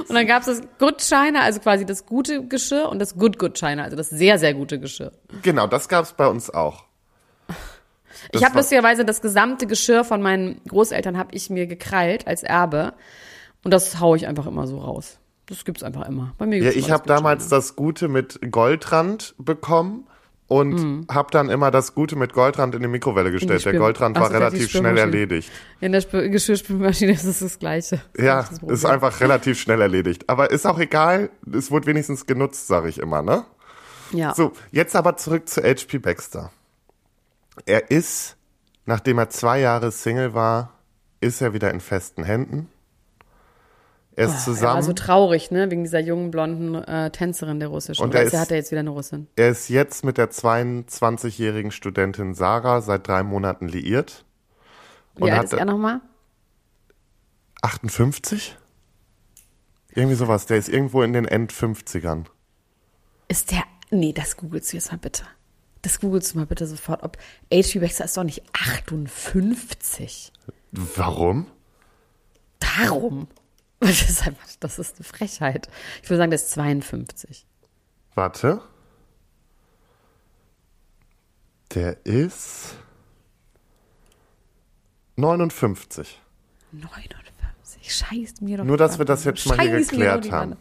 und dann gab's das Good China, also quasi das gute Geschirr und das Good Good China, also das sehr, sehr gute Geschirr. Genau, das gab's bei uns auch. ich Das habe war- lustigerweise das gesamte Geschirr von meinen Großeltern habe ich mir gekrallt als Erbe und das hau ich einfach immer so raus. Das gibt's einfach immer. Bei mir Ja, gibt's ich immer habe damals das Gute mit Goldrand bekommen und Mhm. habe dann immer das Gute mit Goldrand in die Mikrowelle gestellt. Der Spül- Goldrand war so, relativ schnell erledigt. in der Spül Geschirrspülmaschine ist es das Gleiche. Das Ja, das ist einfach relativ schnell erledigt. Aber ist auch egal, es wurde wenigstens genutzt, sage ich immer, ne? Ja. So, jetzt aber zurück zu HP Baxter. Er ist, nachdem er zwei Jahre Single war, ist er wieder in festen Händen. Er ist Ja, zusammen. also traurig, ne, wegen dieser jungen blonden äh, Tänzerin der russischen. Und er er ist- hat er jetzt wieder eine Russin. Er ist jetzt mit der 22-jährigen Studentin Sarah seit drei Monaten liiert. Wie Und alt hat ist er nochmal? 58? Irgendwie sowas. Der ist irgendwo in den End-50ern. Ist der. Nee, das googelst du jetzt mal bitte. Das googelst du mal bitte sofort. Ob H.P. Baxter ist doch nicht 58. Warum? Darum. Das ist einfach, das ist eine Frechheit. Ich würde sagen, der ist 52. Warte. Der ist 59. 59. Scheiß mir doch. Nur, dass wir das jetzt mal hier Scheiß geklärt haben.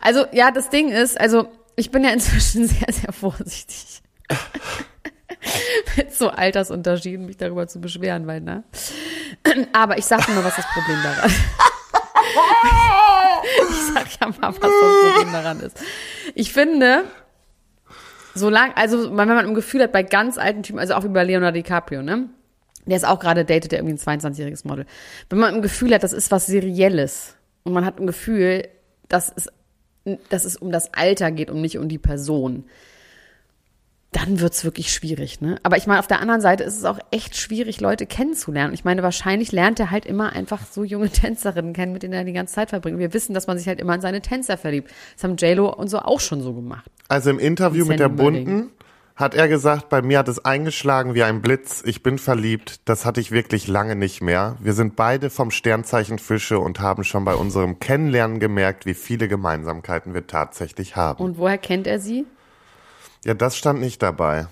Also, ja, das Ding ist, also, ich bin ja inzwischen sehr, sehr vorsichtig. Mit so Altersunterschieden mich darüber zu beschweren, weil, ne? Aber ich sag mal, was das Problem daran ist. Ich sag ja mal, was das Problem daran ist. Ich finde, solange, also wenn man ein Gefühl hat bei ganz alten Typen, also auch wie bei Leonardo DiCaprio, ne? Der ist auch gerade datet, der irgendwie ein 22-jähriges Model. Wenn man ein Gefühl hat, das ist was Serielles und man hat ein Gefühl, dass es, dass es um das Alter geht und nicht um die Person, dann wird's wirklich schwierig, ne? Aber ich meine, auf der anderen Seite ist es auch echt schwierig, Leute kennenzulernen. Ich meine, wahrscheinlich lernt er halt immer einfach so junge Tänzerinnen kennen, mit denen er die ganze Zeit verbringt. Wir wissen, dass man sich halt immer in seine Tänzer verliebt. Das haben J-Lo und so auch schon so gemacht. Also im Interview mit der. Bunten hat er gesagt, bei mir hat es eingeschlagen wie ein Blitz. Ich bin verliebt. Das hatte ich wirklich lange nicht mehr. Wir sind beide vom Sternzeichen Fische und haben schon bei unserem Kennenlernen gemerkt, wie viele Gemeinsamkeiten wir tatsächlich haben. Und woher kennt er sie? Ja, das stand nicht dabei.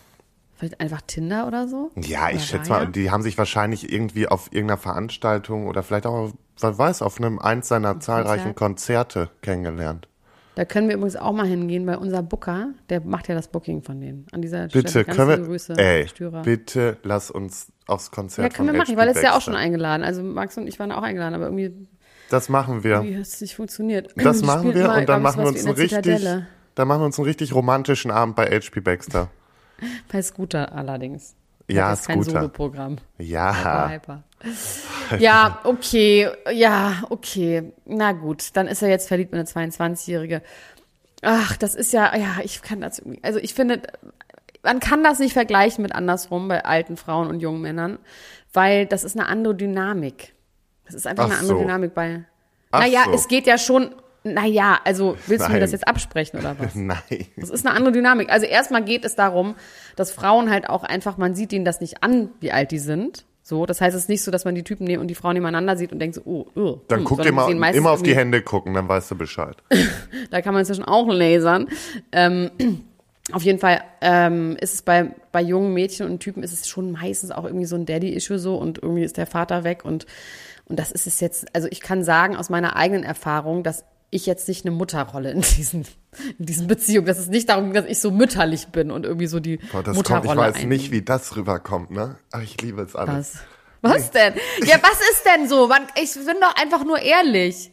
Vielleicht einfach Tinder oder so? Ja, ich Oder schätze Raya? mal, die haben sich wahrscheinlich irgendwie auf irgendeiner Veranstaltung oder vielleicht auch, wer weiß, auf einem eins seiner zahlreichen Konzerte kennengelernt. Da können wir übrigens auch mal hingehen, weil unser Booker, der macht ja das Booking von denen. An dieser Bitte, Stelle ganz können wir, Grüße, ey, Stürer. bitte lass uns aufs Ja, Konzert können wir machen, weil er ist ja auch schon eingeladen. Also Max und ich waren auch eingeladen, aber irgendwie Das machen wir. Wie hat es nicht funktioniert? Das machen wir mal, und dann machen wir uns wie einen in der richtig, Zitadelle. Dann machen wir uns einen richtig romantischen Abend bei HP Baxter. Bei Scooter allerdings. Ja, das ist kein. Soloprogramm. Ja. Hyper. Ja, okay, ja, okay. Na gut, dann ist er jetzt verliebt in eine 22-Jährige. Ach, das ist ja, ja, ich kann das irgendwie, also ich finde, man kann das nicht vergleichen mit andersrum bei alten Frauen und jungen Männern, weil das ist eine andere Dynamik. Das ist einfach Ach eine andere so. Dynamik bei. Ach naja, so. es geht ja schon, naja, also willst du mir Nein. das jetzt absprechen oder was? Nein. Das ist eine andere Dynamik. Also erstmal geht es darum, dass Frauen halt auch einfach, man sieht ihnen das nicht an, wie alt die sind. So, das heißt, es ist nicht so, dass man die Typen ne- und die Frauen nebeneinander sieht und denkt so, oh, oh Dann hm, guck dir mal immer auf die Hände gucken, dann weißt du Bescheid. Da kann man inzwischen auch lasern. Ähm, auf jeden Fall ähm, ist es bei, bei jungen Mädchen und Typen ist es schon meistens auch irgendwie so ein Daddy-Issue so und irgendwie ist der Vater weg und, und das ist es jetzt, also ich kann sagen aus meiner eigenen Erfahrung, dass ich jetzt nicht eine Mutterrolle in diesen, in diesen Beziehungen, dass es nicht darum dass ich so mütterlich bin und irgendwie so die Boah, das Mutterrolle kommt, ich weiß einnehme. nicht, wie das rüberkommt, ne? Aber ich liebe es alles. Was? Was denn? Ja, was ist denn so? Man, ich bin doch einfach nur ehrlich.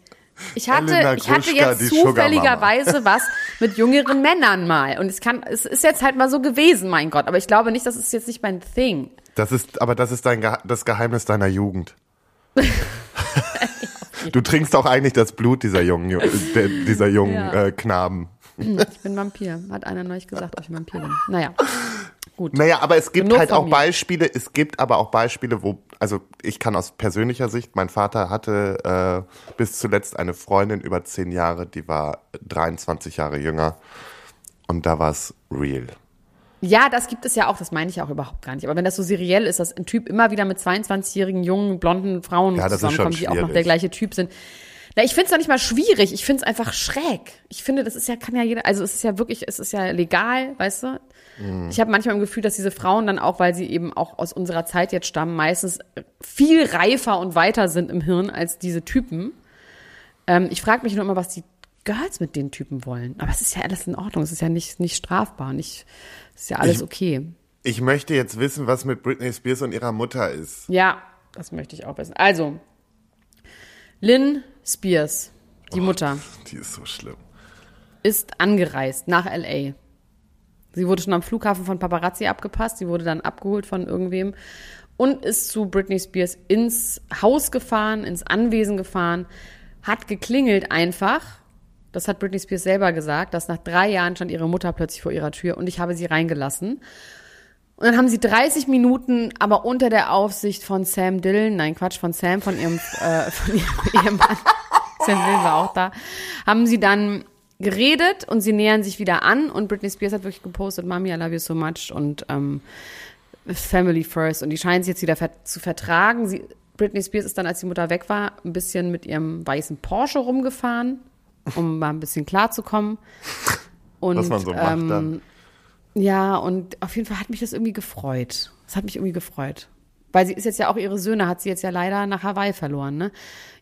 Ich hatte, Elena ich hatte Gruschka, jetzt zufälligerweise was mit jüngeren Männern mal. Und es kann, es ist jetzt halt mal so gewesen, mein Gott. Aber ich glaube nicht, das ist jetzt nicht mein Thing. Das ist, aber das ist dein das Geheimnis deiner Jugend. du trinkst auch eigentlich das Blut dieser jungen, Ju- der, dieser jungen Ja. äh, Knaben. Ich bin Vampir. Hat einer neulich gesagt, ob ich Vampir bin. Naja. Gut. Naja, aber es gibt Genug halt auch mir. Beispiele, es gibt aber auch Beispiele, wo, also ich kann aus persönlicher Sicht, mein Vater hatte äh, bis zuletzt eine Freundin über zehn Jahre, die war 23 Jahre jünger und da war es real. Ja, das gibt es ja auch, das meine ich auch überhaupt gar nicht. Aber wenn das so seriell ist, dass ein Typ immer wieder mit 22-jährigen, jungen, blonden Frauen Ja, zusammenkommt, die auch noch der gleiche Typ sind. Na, ich finde es doch nicht mal schwierig, ich finde es einfach schräg. Ich finde, das ist ja, kann ja jeder, also es ist ja wirklich, es ist ja legal, weißt du? Mhm. Ich habe manchmal im Gefühl, dass diese Frauen dann auch, weil sie eben auch aus unserer Zeit jetzt stammen, meistens viel reifer und weiter sind im Hirn als diese Typen. Ähm, ich frage mich nur immer, was die Girls mit den Typen wollen. Aber es ist ja alles in Ordnung, es ist ja nicht, nicht strafbar, nicht, es ist ja alles Ich- okay. Ich möchte jetzt wissen, was mit Britney Spears und ihrer Mutter ist. Ja, das möchte ich auch wissen. Also, Lynn Spears, die Mutter, Die ist so schlimm. ist angereist nach L.A. Sie wurde schon am Flughafen von Paparazzi abgepasst. Sie wurde dann abgeholt von irgendwem und ist zu Britney Spears ins Haus gefahren, ins Anwesen gefahren, hat geklingelt einfach. Das hat Britney Spears selber gesagt, dass nach drei Jahren stand ihre Mutter plötzlich vor ihrer Tür und ich habe sie reingelassen. Und dann haben sie 30 Minuten, aber unter der Aufsicht von Sam Dillon, nein Quatsch, von Sam, von ihrem, äh, von ihrem Ehemann, Sam Dillon war auch da, haben sie dann geredet und sie nähern sich wieder an und Britney Spears hat wirklich gepostet, Mami, I love you so much und ähm, Family first und die scheinen sich jetzt wieder ver zu vertragen. Sie, Britney Spears ist dann, als die Mutter weg war, ein bisschen mit ihrem weißen Porsche rumgefahren, um mal ein bisschen klarzukommen. Und, Was man so macht ähm, dann. ja, und auf jeden Fall hat mich das irgendwie gefreut. Das hat mich irgendwie gefreut. Weil sie ist jetzt ja auch ihre Söhne, hat sie jetzt ja leider nach Hawaii verloren, ne?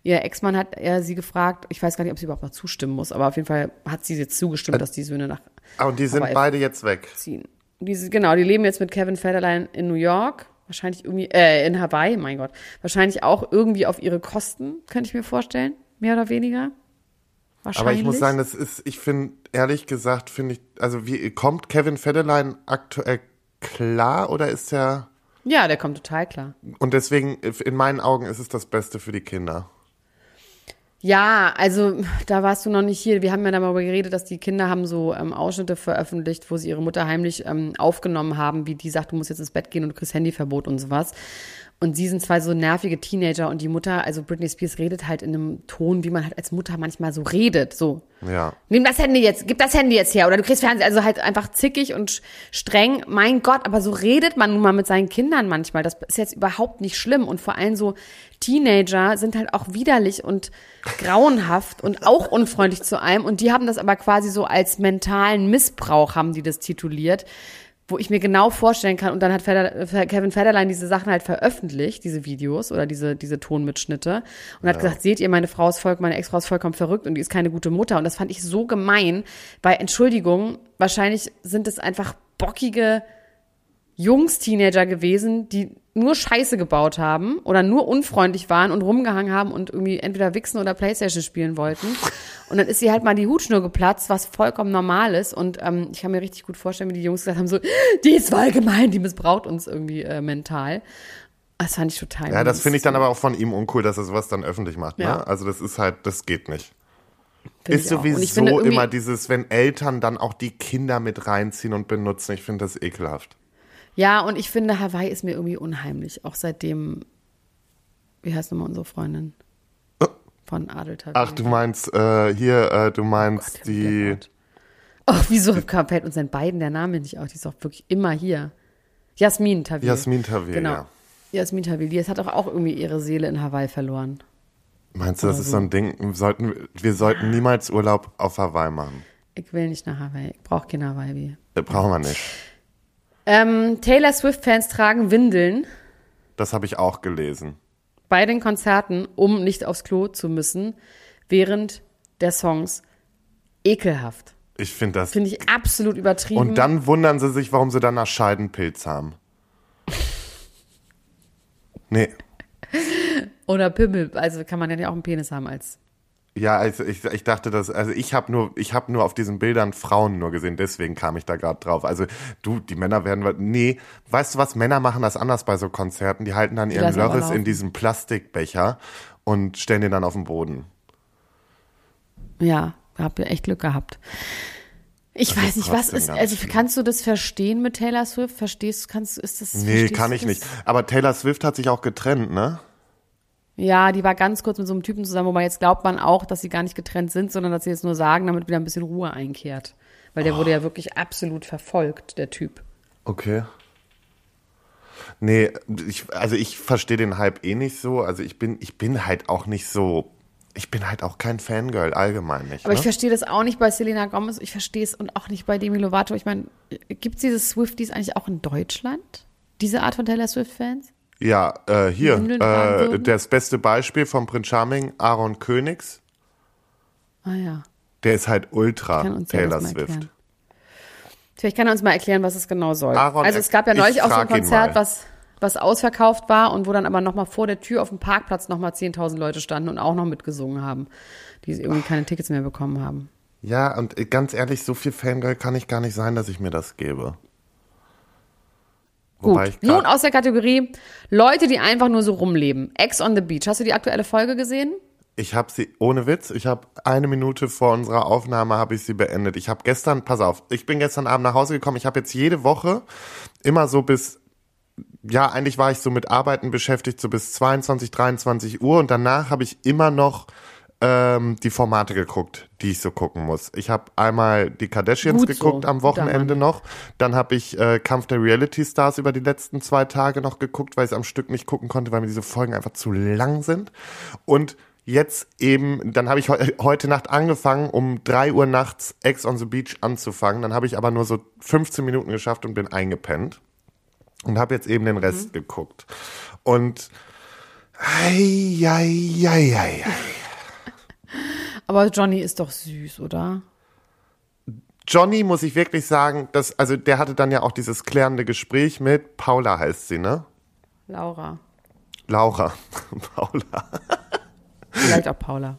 Ihr Ex-Mann hat ja sie gefragt, ich weiß gar nicht, ob sie überhaupt noch zustimmen muss, aber auf jeden Fall hat sie jetzt zugestimmt, dass die Söhne nach Ah, und die sind Hawaii beide jetzt weg. ziehen. Diese, genau, die leben jetzt mit Kevin Federline in New York, wahrscheinlich irgendwie, äh, in Hawaii, mein Gott. Wahrscheinlich auch irgendwie auf ihre Kosten, könnte ich mir vorstellen. Mehr oder weniger. Wahrscheinlich. Aber ich muss sagen, das ist, ich finde, ehrlich gesagt, finde ich, also wie, kommt Kevin Federline aktuell klar oder ist er, Ja, der kommt total klar. und deswegen, in meinen Augen ist es das Beste für die Kinder. Ja, also da warst du noch nicht hier. Wir haben ja darüber geredet, dass die Kinder haben so ähm, Ausschnitte veröffentlicht, wo sie ihre Mutter heimlich ähm, aufgenommen haben, wie die sagt, du musst jetzt ins Bett gehen und du kriegst Handyverbot und sowas. Und sie sind zwei so nervige Teenager und die Mutter, also Britney Spears redet halt in einem Ton, wie man halt als Mutter manchmal so redet, so. Ja. Nimm das Handy jetzt, gib das Handy jetzt her oder du kriegst Fernsehen. Also halt einfach zickig und streng. Mein Gott, aber so redet man nun mal mit seinen Kindern manchmal. Das ist jetzt überhaupt nicht schlimm. Und vor allem so Teenager sind halt auch widerlich und grauenhaft und auch unfreundlich zu einem. Und die haben das aber quasi so als mentalen Missbrauch, haben die das tituliert. Wo ich mir genau vorstellen kann, und dann hat Feder, Kevin Federline diese Sachen halt veröffentlicht, diese Videos oder diese, diese Tonmitschnitte, und hat gesagt, seht ihr, meine Frau ist voll, meine Ex-Frau ist vollkommen verrückt und die ist keine gute Mutter. Und das fand ich so gemein, weil, Entschuldigung, wahrscheinlich sind es einfach bockige Jungs-Teenager gewesen, die nur Scheiße gebaut haben oder nur unfreundlich waren und rumgehangen haben und irgendwie entweder wichsen oder Playstation spielen wollten. Und dann ist sie halt mal die Hutschnur geplatzt, was vollkommen normal ist. Und ähm, ich kann mir richtig gut vorstellen, wie die Jungs gesagt haben, so, die ist voll gemein, die missbraucht uns irgendwie äh, mental. Das fand ich total Ja, das finde ich dann aber auch von ihm uncool, dass er sowas dann öffentlich macht. Ne? Ja. Also das ist halt, das geht nicht. Find ist sowieso immer dieses, wenn Eltern dann auch die Kinder mit reinziehen und benutzen. Ich finde das ekelhaft. Ja, und ich finde, Hawaii ist mir irgendwie unheimlich. Auch seitdem, wie heißt nochmal unsere Freundin? Von Adel Tawil. Ach, du meinst äh, hier, äh, du meinst Gott, die. Oh, wieso fällt uns denn beiden der Name nicht auf? Die ist doch wirklich immer hier. Jasmin Tawil. Jasmin Tawil, Genau. ja. Jasmin Tawil, die hat doch auch irgendwie ihre Seele in Hawaii verloren. Meinst du, das ist so ein Ding? Wir sollten, wir sollten niemals Urlaub auf Hawaii machen. Ich will nicht nach Hawaii. Ich brauche kein Hawaii. Das brauchen wir nicht. Ähm, Taylor Swift-Fans tragen Windeln Das habe ich auch gelesen. bei den Konzerten, um nicht aufs Klo zu müssen, während der Songs. Ekelhaft. Ich finde das. Finde ich absolut übertrieben. Und dann wundern sie sich, warum sie danach Scheidenpilz haben. Nee. Oder Pimmel. Also kann man ja auch einen Penis haben als. Ja, also ich, ich dachte das, also ich habe nur, ich habe nur auf diesen Bildern Frauen nur gesehen, deswegen kam ich da gerade drauf. Also du, die Männer werden, nee, weißt du was, Männer machen das anders bei so Konzerten, die halten dann ihren Lörres in diesem Plastikbecher und stellen den dann auf den Boden. Ja, ihr echt Glück gehabt. Ich Das weiß ist nicht, was ist, also kannst du das verstehen mit Taylor Swift? Verstehst, kannst, ist das, Nee, kann du ich das? nicht. Aber Taylor Swift hat sich auch getrennt, ne? Ja, die war ganz kurz mit so einem Typen zusammen, wobei jetzt glaubt man auch, dass sie gar nicht getrennt sind, sondern dass sie jetzt nur sagen, damit wieder ein bisschen Ruhe einkehrt. Weil der wurde ja wirklich absolut verfolgt, der Typ. Okay. Nee, ich, also ich verstehe den Hype eh nicht so. Also ich bin, ich bin halt auch nicht so, ich bin halt auch kein Fangirl, allgemein nicht. Aber ich ne? verstehe das auch nicht bei Selena Gomez, ich verstehe es und auch nicht bei Demi Lovato. Ich meine, gibt es diese Swifties eigentlich auch in Deutschland? Diese Art von Taylor Swift-Fans? Ja, äh, hier, äh, das beste Beispiel von Prince Charming, Aaron Königs, Ah ja. der ist halt ultra ja Taylor mal Swift. Vielleicht kann er uns mal erklären, was es genau soll. Aaron, also es gab ja ich neulich auch so ein Konzert, was, was ausverkauft war und wo dann aber nochmal vor der Tür auf dem Parkplatz nochmal 10.000 Leute standen und auch noch mitgesungen haben, die irgendwie keine Tickets mehr bekommen haben. Ja, und äh, ganz ehrlich, so viel Fangirl kann ich gar nicht sein, dass ich mir das gebe. Gut, nun aus der Kategorie Leute, die einfach nur so rumleben. Ex on the Beach. Hast du die aktuelle Folge gesehen? Ich habe sie, ohne Witz, ich habe eine Minute vor unserer Aufnahme habe ich sie beendet. Ich habe gestern, pass auf, ich bin gestern Abend nach Hause gekommen. Ich habe jetzt jede Woche immer so bis, ja, eigentlich war ich so mit Arbeiten beschäftigt, so bis 22, 23 Uhr und danach habe ich immer noch ähm, die Formate geguckt, die ich so gucken muss. Ich habe einmal die Kardashians Gut so, geguckt am guter Wochenende Mann. noch. Dann habe ich äh, Kampf der Reality Stars über die letzten zwei Tage noch geguckt, weil ich es am Stück nicht gucken konnte, weil mir diese Folgen einfach zu lang sind. Und jetzt eben, dann habe ich heu heute Nacht angefangen, um drei Uhr nachts Ex on the Beach anzufangen. Dann habe ich aber nur so 15 Minuten geschafft und bin eingepennt. Und habe jetzt eben den Rest geguckt. Und ei, ei, ei, ei, ei. Aber Johnny ist doch süß, oder? Johnny muss ich wirklich sagen, dass, also der hatte dann ja auch dieses klärende Gespräch mit Paula heißt sie, ne? Laura. Laura. Paula. Vielleicht auch Paula.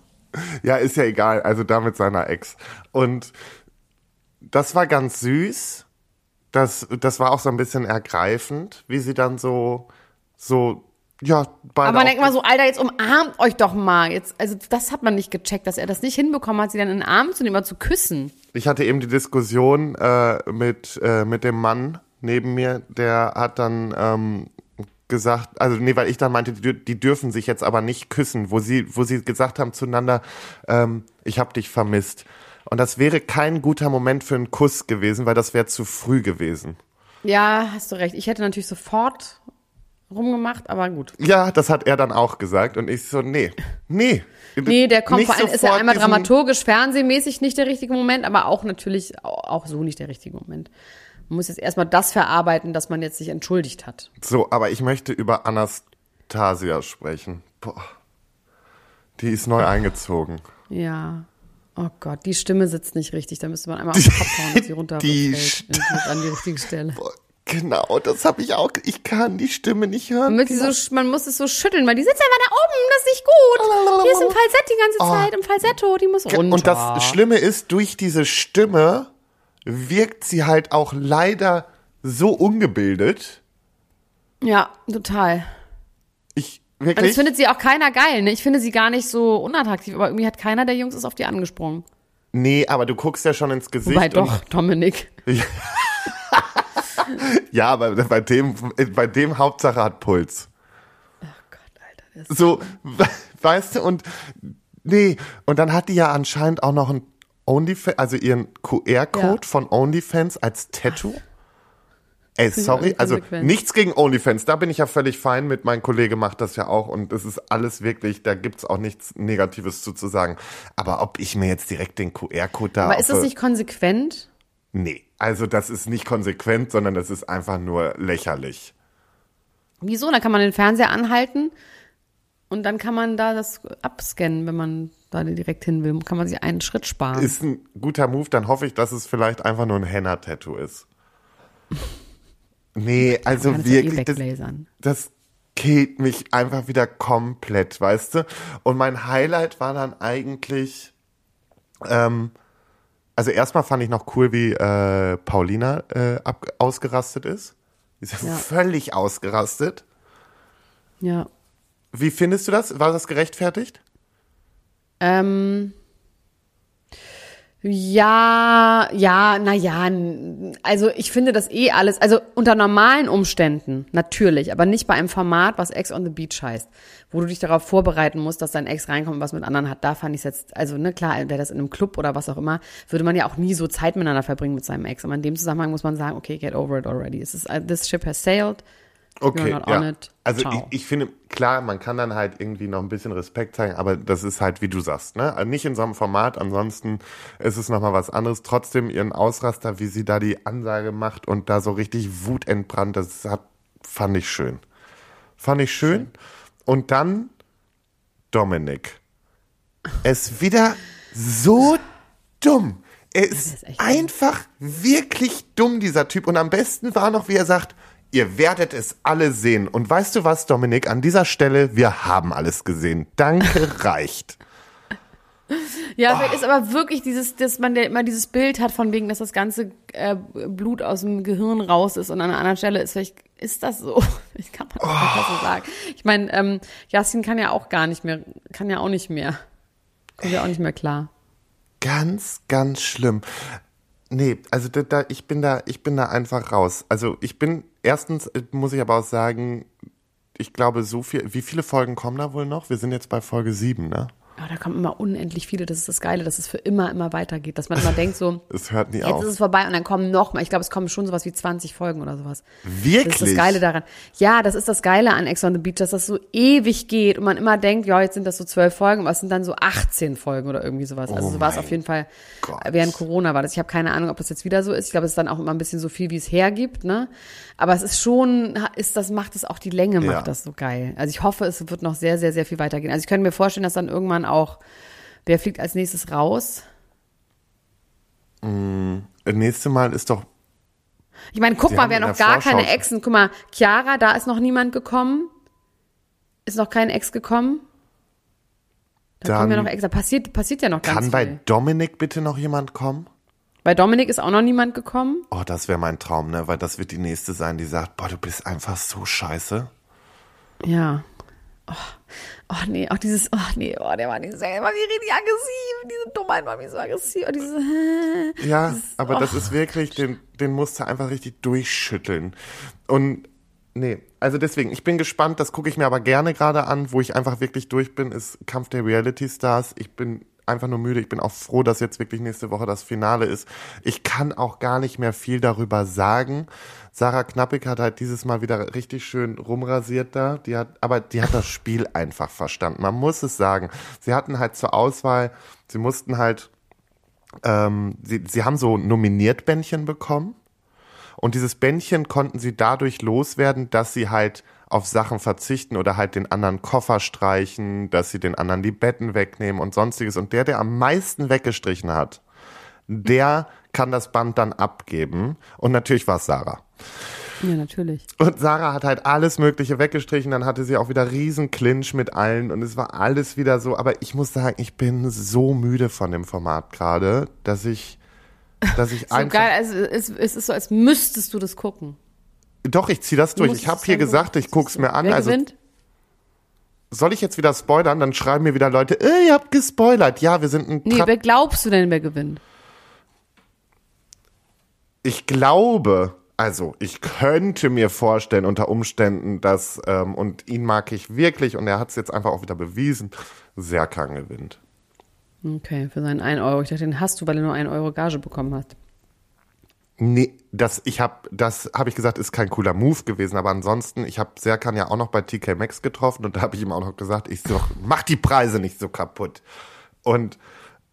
Ja, ist ja egal, also da mit seiner Ex. Und das war ganz süß. Das, das war auch so ein bisschen ergreifend, wie sie dann so, so, ja, beide. Aber man denkt mal so, Alter, jetzt umarmt euch doch mal. Jetzt, also das hat man nicht gecheckt, dass er das nicht hinbekommen hat, sie dann in den Arm zu nehmen, mal zu küssen. Ich hatte eben die Diskussion äh, mit, äh, mit dem Mann neben mir, der hat dann ähm, gesagt, also nee, weil ich dann meinte, die, die dürfen sich jetzt aber nicht küssen, wo sie, wo sie gesagt haben zueinander, ähm, ich habe dich vermisst. Und das wäre kein guter Moment für einen Kuss gewesen, weil das wäre zu früh gewesen. Ja, hast du recht. Ich hätte natürlich sofort rumgemacht, aber gut. Ja, das hat er dann auch gesagt und ich so, nee, nee. Nee, der kommt vor allem, ist ja einmal dramaturgisch, fernsehmäßig nicht der richtige Moment, aber auch natürlich au- auch so nicht der richtige Moment. Man muss jetzt erstmal das verarbeiten, dass man jetzt sich entschuldigt hat. So, aber ich möchte über Anastasia sprechen. Boah. Die ist neu eingezogen. Ja. Oh Gott, die Stimme sitzt nicht richtig. Da müsste man einmal auf den Kopf hauen, dass sie runterfällt. an die richtige Stelle. Genau, das habe ich auch. Ich kann die Stimme nicht hören. Man, so, man muss es so schütteln, weil die sitzt einfach da oben, das ist nicht gut. Die ist im Falsett die ganze Oh. Zeit, im Falsetto, die muss runter. Und das Schlimme ist, durch diese Stimme wirkt sie halt auch leider so ungebildet. Ja, total. Ich Und das wirklich. findet sie auch keiner geil, ne? Ich finde sie gar nicht so unattraktiv, aber irgendwie hat keiner der Jungs ist auf die angesprungen. Nee, aber du guckst ja schon ins Gesicht. Wobei doch, Dominik. Ja, aber bei dem, bei dem Hauptsache hat Puls. Oh Gott, Alter. So, we- weißt du, und nee, und dann hat die ja anscheinend auch noch ein OnlyFans, also ihren QR-Code Ja. von OnlyFans als Tattoo. Ey, sorry, also nichts gegen OnlyFans, da bin ich ja völlig fein mit, mein Kollege macht das ja auch und es ist alles wirklich, da gibt's auch nichts Negatives zu, zu sagen. Aber ob ich mir jetzt direkt den QR-Code da aber ist das nicht konsequent? Nee, also das ist nicht konsequent, sondern das ist einfach nur lächerlich. Wieso? Dann kann man den Fernseher anhalten und dann kann man da das abscannen, wenn man da direkt hin will. Kann man sich einen Schritt sparen. Ist ein guter Move, dann hoffe ich, dass es vielleicht einfach nur ein Henna-Tattoo ist. Nee, also Kannst du eh wirklich, das, das killt mich einfach wieder komplett, weißt du? Und mein Highlight war dann eigentlich, ähm, also erstmal fand ich noch cool, wie äh, Paulina äh, ab, ausgerastet ist. Ist ja Ja. völlig ausgerastet. Ja. Wie findest du das? War das gerechtfertigt? Ähm, ja, ja, na ja, also ich finde das eh alles, also unter normalen Umständen natürlich, aber nicht bei einem Format, was Ex on the Beach heißt, wo du dich darauf vorbereiten musst, dass dein Ex reinkommt und was mit anderen hat. Da fand ich es jetzt, also ne, klar, wäre das in einem Club oder was auch immer, würde man ja auch nie so Zeit miteinander verbringen mit seinem Ex. Aber in dem Zusammenhang muss man sagen, okay, get over it already. Uh, this ship has sailed. Okay, ja. Also ich, ich finde, klar, man kann dann halt irgendwie noch ein bisschen Respekt zeigen, aber das ist halt, wie du sagst, ne? Also nicht in so einem Format, ansonsten ist es nochmal was anderes. Trotzdem ihren Ausraster, wie sie da die Ansage macht und da so richtig wutentbrannt, das hat, fand ich schön. Fand ich schön. Und dann Dominik. Er ist wieder so dumm. Er ist, ist einfach wirklich dumm, dieser Typ. Und am besten war noch, wie er sagt, ihr werdet es alle sehen. Und weißt du was, Dominik, an dieser Stelle, wir haben alles gesehen. Danke, reicht. Ja, vielleicht ist aber wirklich dieses, dass man ja immer dieses Bild hat von wegen, dass das ganze äh, Blut aus dem Gehirn raus ist und an einer anderen Stelle ist vielleicht, ist das so? Ich kann man das nicht so sagen. Ich meine, ähm, Yasin kann ja auch gar nicht mehr, kann ja auch nicht mehr. Kommt ja auch nicht mehr klar. Ganz, ganz schlimm. Nee, also da, da, ich bin da, ich bin da einfach raus. Also ich bin, erstens äh, muss ich aber auch sagen, ich glaube so viel, wie viele Folgen kommen da wohl noch? Wir sind jetzt bei Folge sieben, ne? Aber da kommen immer unendlich viele. Das ist das Geile, dass es für immer, immer weitergeht. Dass man immer denkt so, Es hört nie jetzt auf. ist es vorbei und dann kommen noch mal. Ich glaube, es kommen schon sowas wie 20 Folgen oder sowas. Wirklich? Das ist das Geile daran. Ja, das ist das Geile an Ex on the Beach, dass das so ewig geht und man immer denkt, ja, jetzt sind das so zwölf Folgen, aber es sind dann so 18 Folgen oder irgendwie sowas. Also Oh so war es auf jeden Fall Gott. während Corona war das. Ich habe keine Ahnung, ob das jetzt wieder so ist. Ich glaube, es ist dann auch immer ein bisschen so viel, wie es hergibt, ne? Aber es ist schon, ist das macht es auch die Länge macht Ja. das so geil. Also ich hoffe, es wird noch sehr, sehr, sehr viel weitergehen. Also ich könnte mir vorstellen, dass dann irgendwann auch Wer fliegt als nächstes raus? Das nächste Mal ist doch, Ich meine, guck Sie mal, haben wer noch gar Vorschau- keine Exen. Guck mal, Chiara, da ist noch niemand gekommen. Ist noch kein Ex gekommen. Da Dann kommen ja noch Ex. Da passiert, passiert ja noch ganz kann viel. bei Dominik bitte noch jemand kommen? bei Dominik ist auch noch niemand gekommen. Oh, das wäre mein Traum, ne? Weil das wird die nächste sein, die sagt, boah, du bist einfach so scheiße. Ja. Oh, oh nee, auch dieses, oh nee, oh, der war, nicht, der war richtig aggressiv. Diese Dummheit war mir so aggressiv. Und diese, äh, Ja, dieses, aber oh. das ist wirklich, den, den musst du einfach richtig durchschütteln. Und nee, also deswegen, ich bin gespannt, das gucke ich mir aber gerne gerade an, wo ich einfach wirklich durch bin, ist Kampf der Reality Stars. Ich bin einfach nur müde. Ich bin auch froh, dass jetzt wirklich nächste Woche das Finale ist. Ich kann auch gar nicht mehr viel darüber sagen. Sarah Knappig hat halt dieses Mal wieder richtig schön rumrasiert da. Die hat, aber die hat das Spiel einfach verstanden. Man muss es sagen. Sie hatten halt zur Auswahl, sie mussten halt ähm, sie, sie haben so nominiert Bändchen bekommen. Und dieses Bändchen konnten sie dadurch loswerden, dass sie halt auf Sachen verzichten oder halt den anderen Koffer streichen, dass sie den anderen die Betten wegnehmen und sonstiges. Und der, der am meisten weggestrichen hat, der kann das Band dann abgeben. Und natürlich war es Sarah. Ja, natürlich. Und Sarah hat halt alles Mögliche weggestrichen. Dann hatte sie auch wieder riesen Clinch mit allen und es war alles wieder so. Aber ich muss sagen, ich bin so müde von dem Format gerade, dass ich, dass ich So einfach. geil, also es, es ist so, als müsstest du das gucken. Doch, ich ziehe das durch. Ich habe hier gesagt, ich guck's mir an. Wer Also gewinnt? soll ich jetzt wieder spoilern? Dann schreiben mir wieder Leute, äh, ihr habt gespoilert. Ja, wir sind ein Nee, Tra wer glaubst du denn, wer gewinnt? Ich glaube, also ich könnte mir vorstellen unter Umständen, dass, ähm, und ihn mag ich wirklich, und er hat es jetzt einfach auch wieder bewiesen, Serkan gewinnt. Okay, für seinen 1 Euro. Ich dachte, den hast du, weil du nur 1 Euro Gage bekommen hast. Nee, das, ich hab, das habe ich gesagt, ist kein cooler Move gewesen, aber ansonsten, ich habe Serkan ja auch noch bei TK Maxx getroffen und da habe ich ihm auch noch gesagt, ich so, mach die Preise nicht so kaputt. Und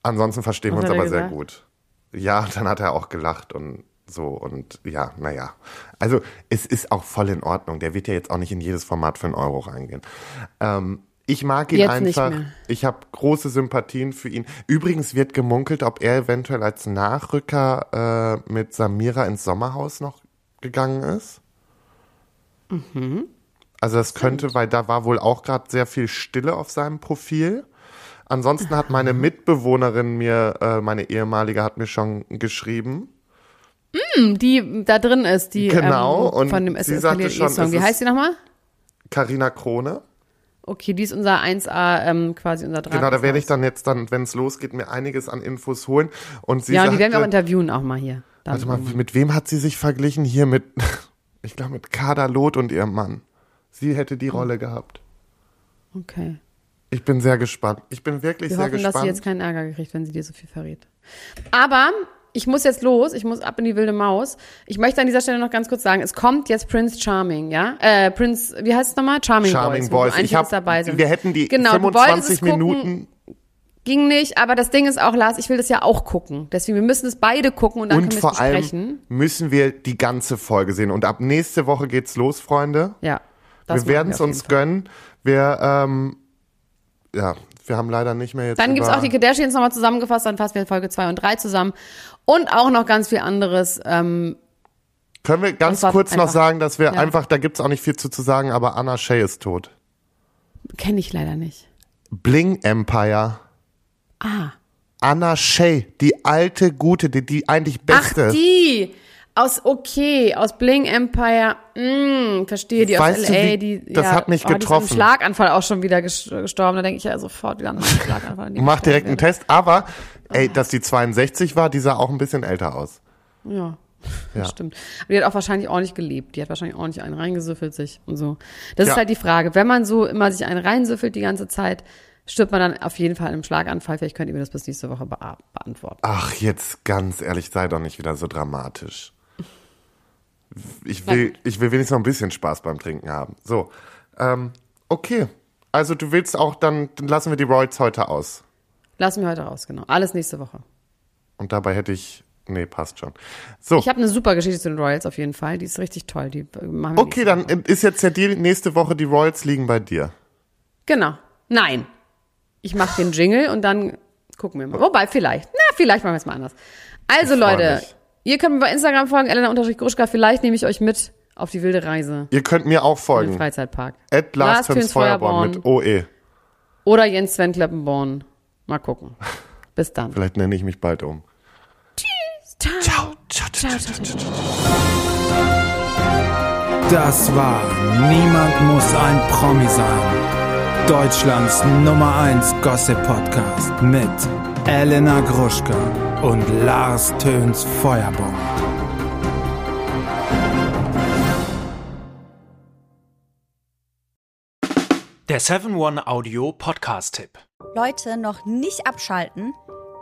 ansonsten verstehen wir Was uns hat er aber sehr gesagt? gut. Ja, dann hat er auch gelacht und so und ja, naja. Also es ist auch voll in Ordnung. Der wird ja jetzt auch nicht in jedes Format für einen Euro reingehen. Ähm, ich mag ihn Jetzt einfach. Ich habe große Sympathien für ihn. Übrigens wird gemunkelt, ob er eventuell als Nachrücker äh, mit Samira ins Sommerhaus noch gegangen ist. Mhm. Also das könnte, weil da war wohl auch gerade sehr viel Stille auf seinem Profil. Ansonsten hat meine Mitbewohnerin mir, äh, meine ehemalige, hat mir schon geschrieben. Die da drin ist, die Genau, ähm, von dem SSKD-Song. es Wie heißt die nochmal? Carina Krone. Okay, die ist unser 1A, ähm, quasi unser Draht. Genau, da werde ich dann jetzt dann, wenn es losgeht, mir einiges an Infos holen. Und sie Ja, und sagte, die werden wir auch interviewen auch mal hier. Warte mal, mit wem hat sie sich verglichen? Hier mit, ich glaube, mit Kader Loth und ihrem Mann. Sie hätte Hm. die Rolle gehabt. Okay. Ich bin sehr gespannt. Ich bin wirklich Wir sehr hoffen, gespannt. dass sie jetzt keinen Ärger kriegt, wenn sie dir so viel verrät. Aber ich muss jetzt los, ich muss ab in die wilde Maus. Ich möchte an dieser Stelle noch ganz kurz sagen, es kommt jetzt Prince Charming, ja? Äh, Prince, wie heißt es nochmal? Charming, Charming Boys. Boys. Ich hab, dabei sind. wir hätten die genau, du wolltest es 25 gucken, Minuten Ging nicht, aber das Ding ist auch, Lars, ich will das ja auch gucken. Deswegen, wir müssen es beide gucken und dann und können wir vor es allem besprechen. müssen wir die ganze Folge sehen. Und ab nächste Woche geht's los, Freunde. Ja. wir werden es uns Fall. gönnen. Wir, ähm, ja, wir haben leider nicht mehr jetzt. Dann gibt's auch die Kardashians nochmal zusammengefasst, dann fassen wir Folge 2 und 3 zusammen. Und auch noch ganz viel anderes. Ähm, Können wir ganz kurz noch einfach- sagen, dass wir ja. einfach, da gibt's auch nicht viel zu, zu sagen, aber Anna Shay ist tot. Kenne ich leider nicht. Bling Empire. Ah. Anna Shay, die alte, gute, die, die eigentlich Ach, beste. die! Aus, okay, aus Bling Empire, mm, verstehe, die Weißt aus du, L.A., wie- die, das ja, hat mich oh, Die ist getroffen. Schlaganfall auch schon wieder ges- gestorben, da denke ich ja sofort wieder an einen Schlaganfall. Mach direkt einen Test, aber, ey, dass die 62 war, die sah auch ein bisschen älter aus. Ja. Ja. Das stimmt. Aber die hat auch wahrscheinlich auch nicht gelebt. Die hat wahrscheinlich auch nicht einen reingesüffelt sich und so. Das Ja. ist halt die Frage. Wenn man so immer sich einen reinsüffelt die ganze Zeit, stirbt man dann auf jeden Fall im Schlaganfall. Vielleicht könnt ihr mir das bis nächste Woche bea- beantworten. Ach, jetzt ganz ehrlich, sei doch nicht wieder so dramatisch. Ich will, ich will wenigstens noch ein bisschen Spaß beim Trinken haben. So, ähm, okay. Also du willst auch, dann, dann lassen wir die Royals heute aus. Lassen wir heute raus, genau. Alles nächste Woche. Und dabei hätte ich, nee, passt schon. So, Ich habe eine super Geschichte zu den Royals auf jeden Fall. Die ist richtig toll. Die äh, machen wir okay, dann Woche. ist jetzt ja die nächste Woche, die Royals liegen bei dir. Genau. Nein. Ich mache den Jingle und dann gucken wir mal. Wobei, vielleicht. Na, vielleicht machen wir es mal anders. Also, Ich Leute, ihr könnt mir bei Instagram folgen, Elena-Gruschka. Vielleicht nehme ich euch mit auf die wilde Reise Ihr könnt mir auch folgen. Freizeitpark. At Lars Töns Feuerborn mit OE. Oder Jens Sven Kleppenborn. Mal gucken. Bis dann. Vielleicht nenne ich mich bald um. Ciao. Ciao, ciao, ciao, ciao, ciao, ciao. Das war Niemand muss ein Promi sein. Deutschlands Nummer 1 Gossip Podcast mit Elena Gruschka und Lars Töns Feuerbomb. Der 7-One-Audio-Podcast-Tipp. Leute, noch nicht abschalten.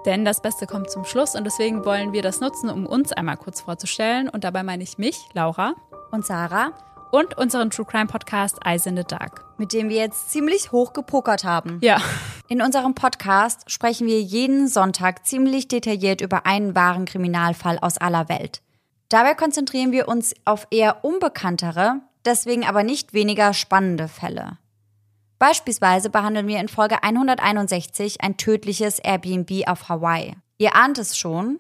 Denn das Beste kommt zum Schluss und deswegen wollen wir das nutzen, um uns einmal kurz vorzustellen. Und dabei meine ich mich, Laura, Und Sarah, und unseren True Crime Podcast Eyes in the Dark. mit dem wir jetzt ziemlich hoch gepokert haben. Ja, In unserem Podcast sprechen wir jeden Sonntag ziemlich detailliert über einen wahren Kriminalfall aus aller Welt. Dabei konzentrieren wir uns auf eher unbekanntere, deswegen aber nicht weniger spannende Fälle. Beispielsweise behandeln wir in Folge 161 ein tödliches Airbnb auf Hawaii. Ihr ahnt es schon,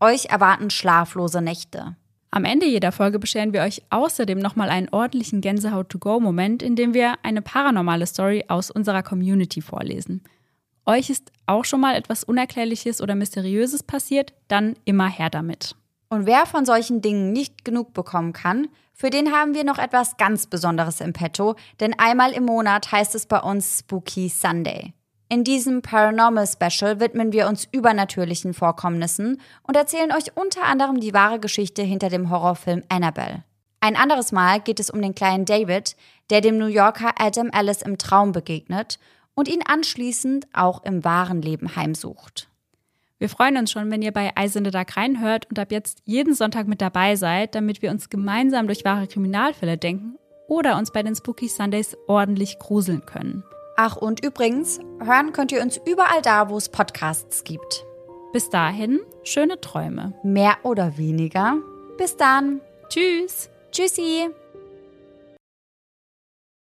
euch erwarten schlaflose Nächte. Am Ende jeder Folge bescheren wir euch außerdem nochmal einen ordentlichen Gänsehaut-to-go-Moment, in dem wir eine paranormale Story aus unserer Community vorlesen. Euch ist auch schon mal etwas Unerklärliches oder Mysteriöses passiert, dann immer her damit. Und wer von solchen Dingen nicht genug bekommen kann, für den haben wir noch etwas ganz Besonderes im Petto, denn einmal im Monat heißt es bei uns Spooky Sunday. In diesem Paranormal Special widmen wir uns übernatürlichen Vorkommnissen und erzählen euch unter anderem die wahre Geschichte hinter dem Horrorfilm Annabelle. Ein anderes Mal geht es um den kleinen David, der dem New Yorker Adam Ellis im Traum begegnet und ihn anschließend auch im wahren Leben heimsucht. Wir freuen uns schon, wenn ihr bei Eisende Dark reinhört und ab jetzt jeden Sonntag mit dabei seid, damit wir uns gemeinsam durch wahre Kriminalfälle denken oder uns bei den Spooky Sundays ordentlich gruseln können. Ach, und übrigens, hören könnt ihr uns überall da, wo es Podcasts gibt. Bis dahin, schöne Träume. Mehr oder weniger. Bis dann. Tschüss. Tschüssi.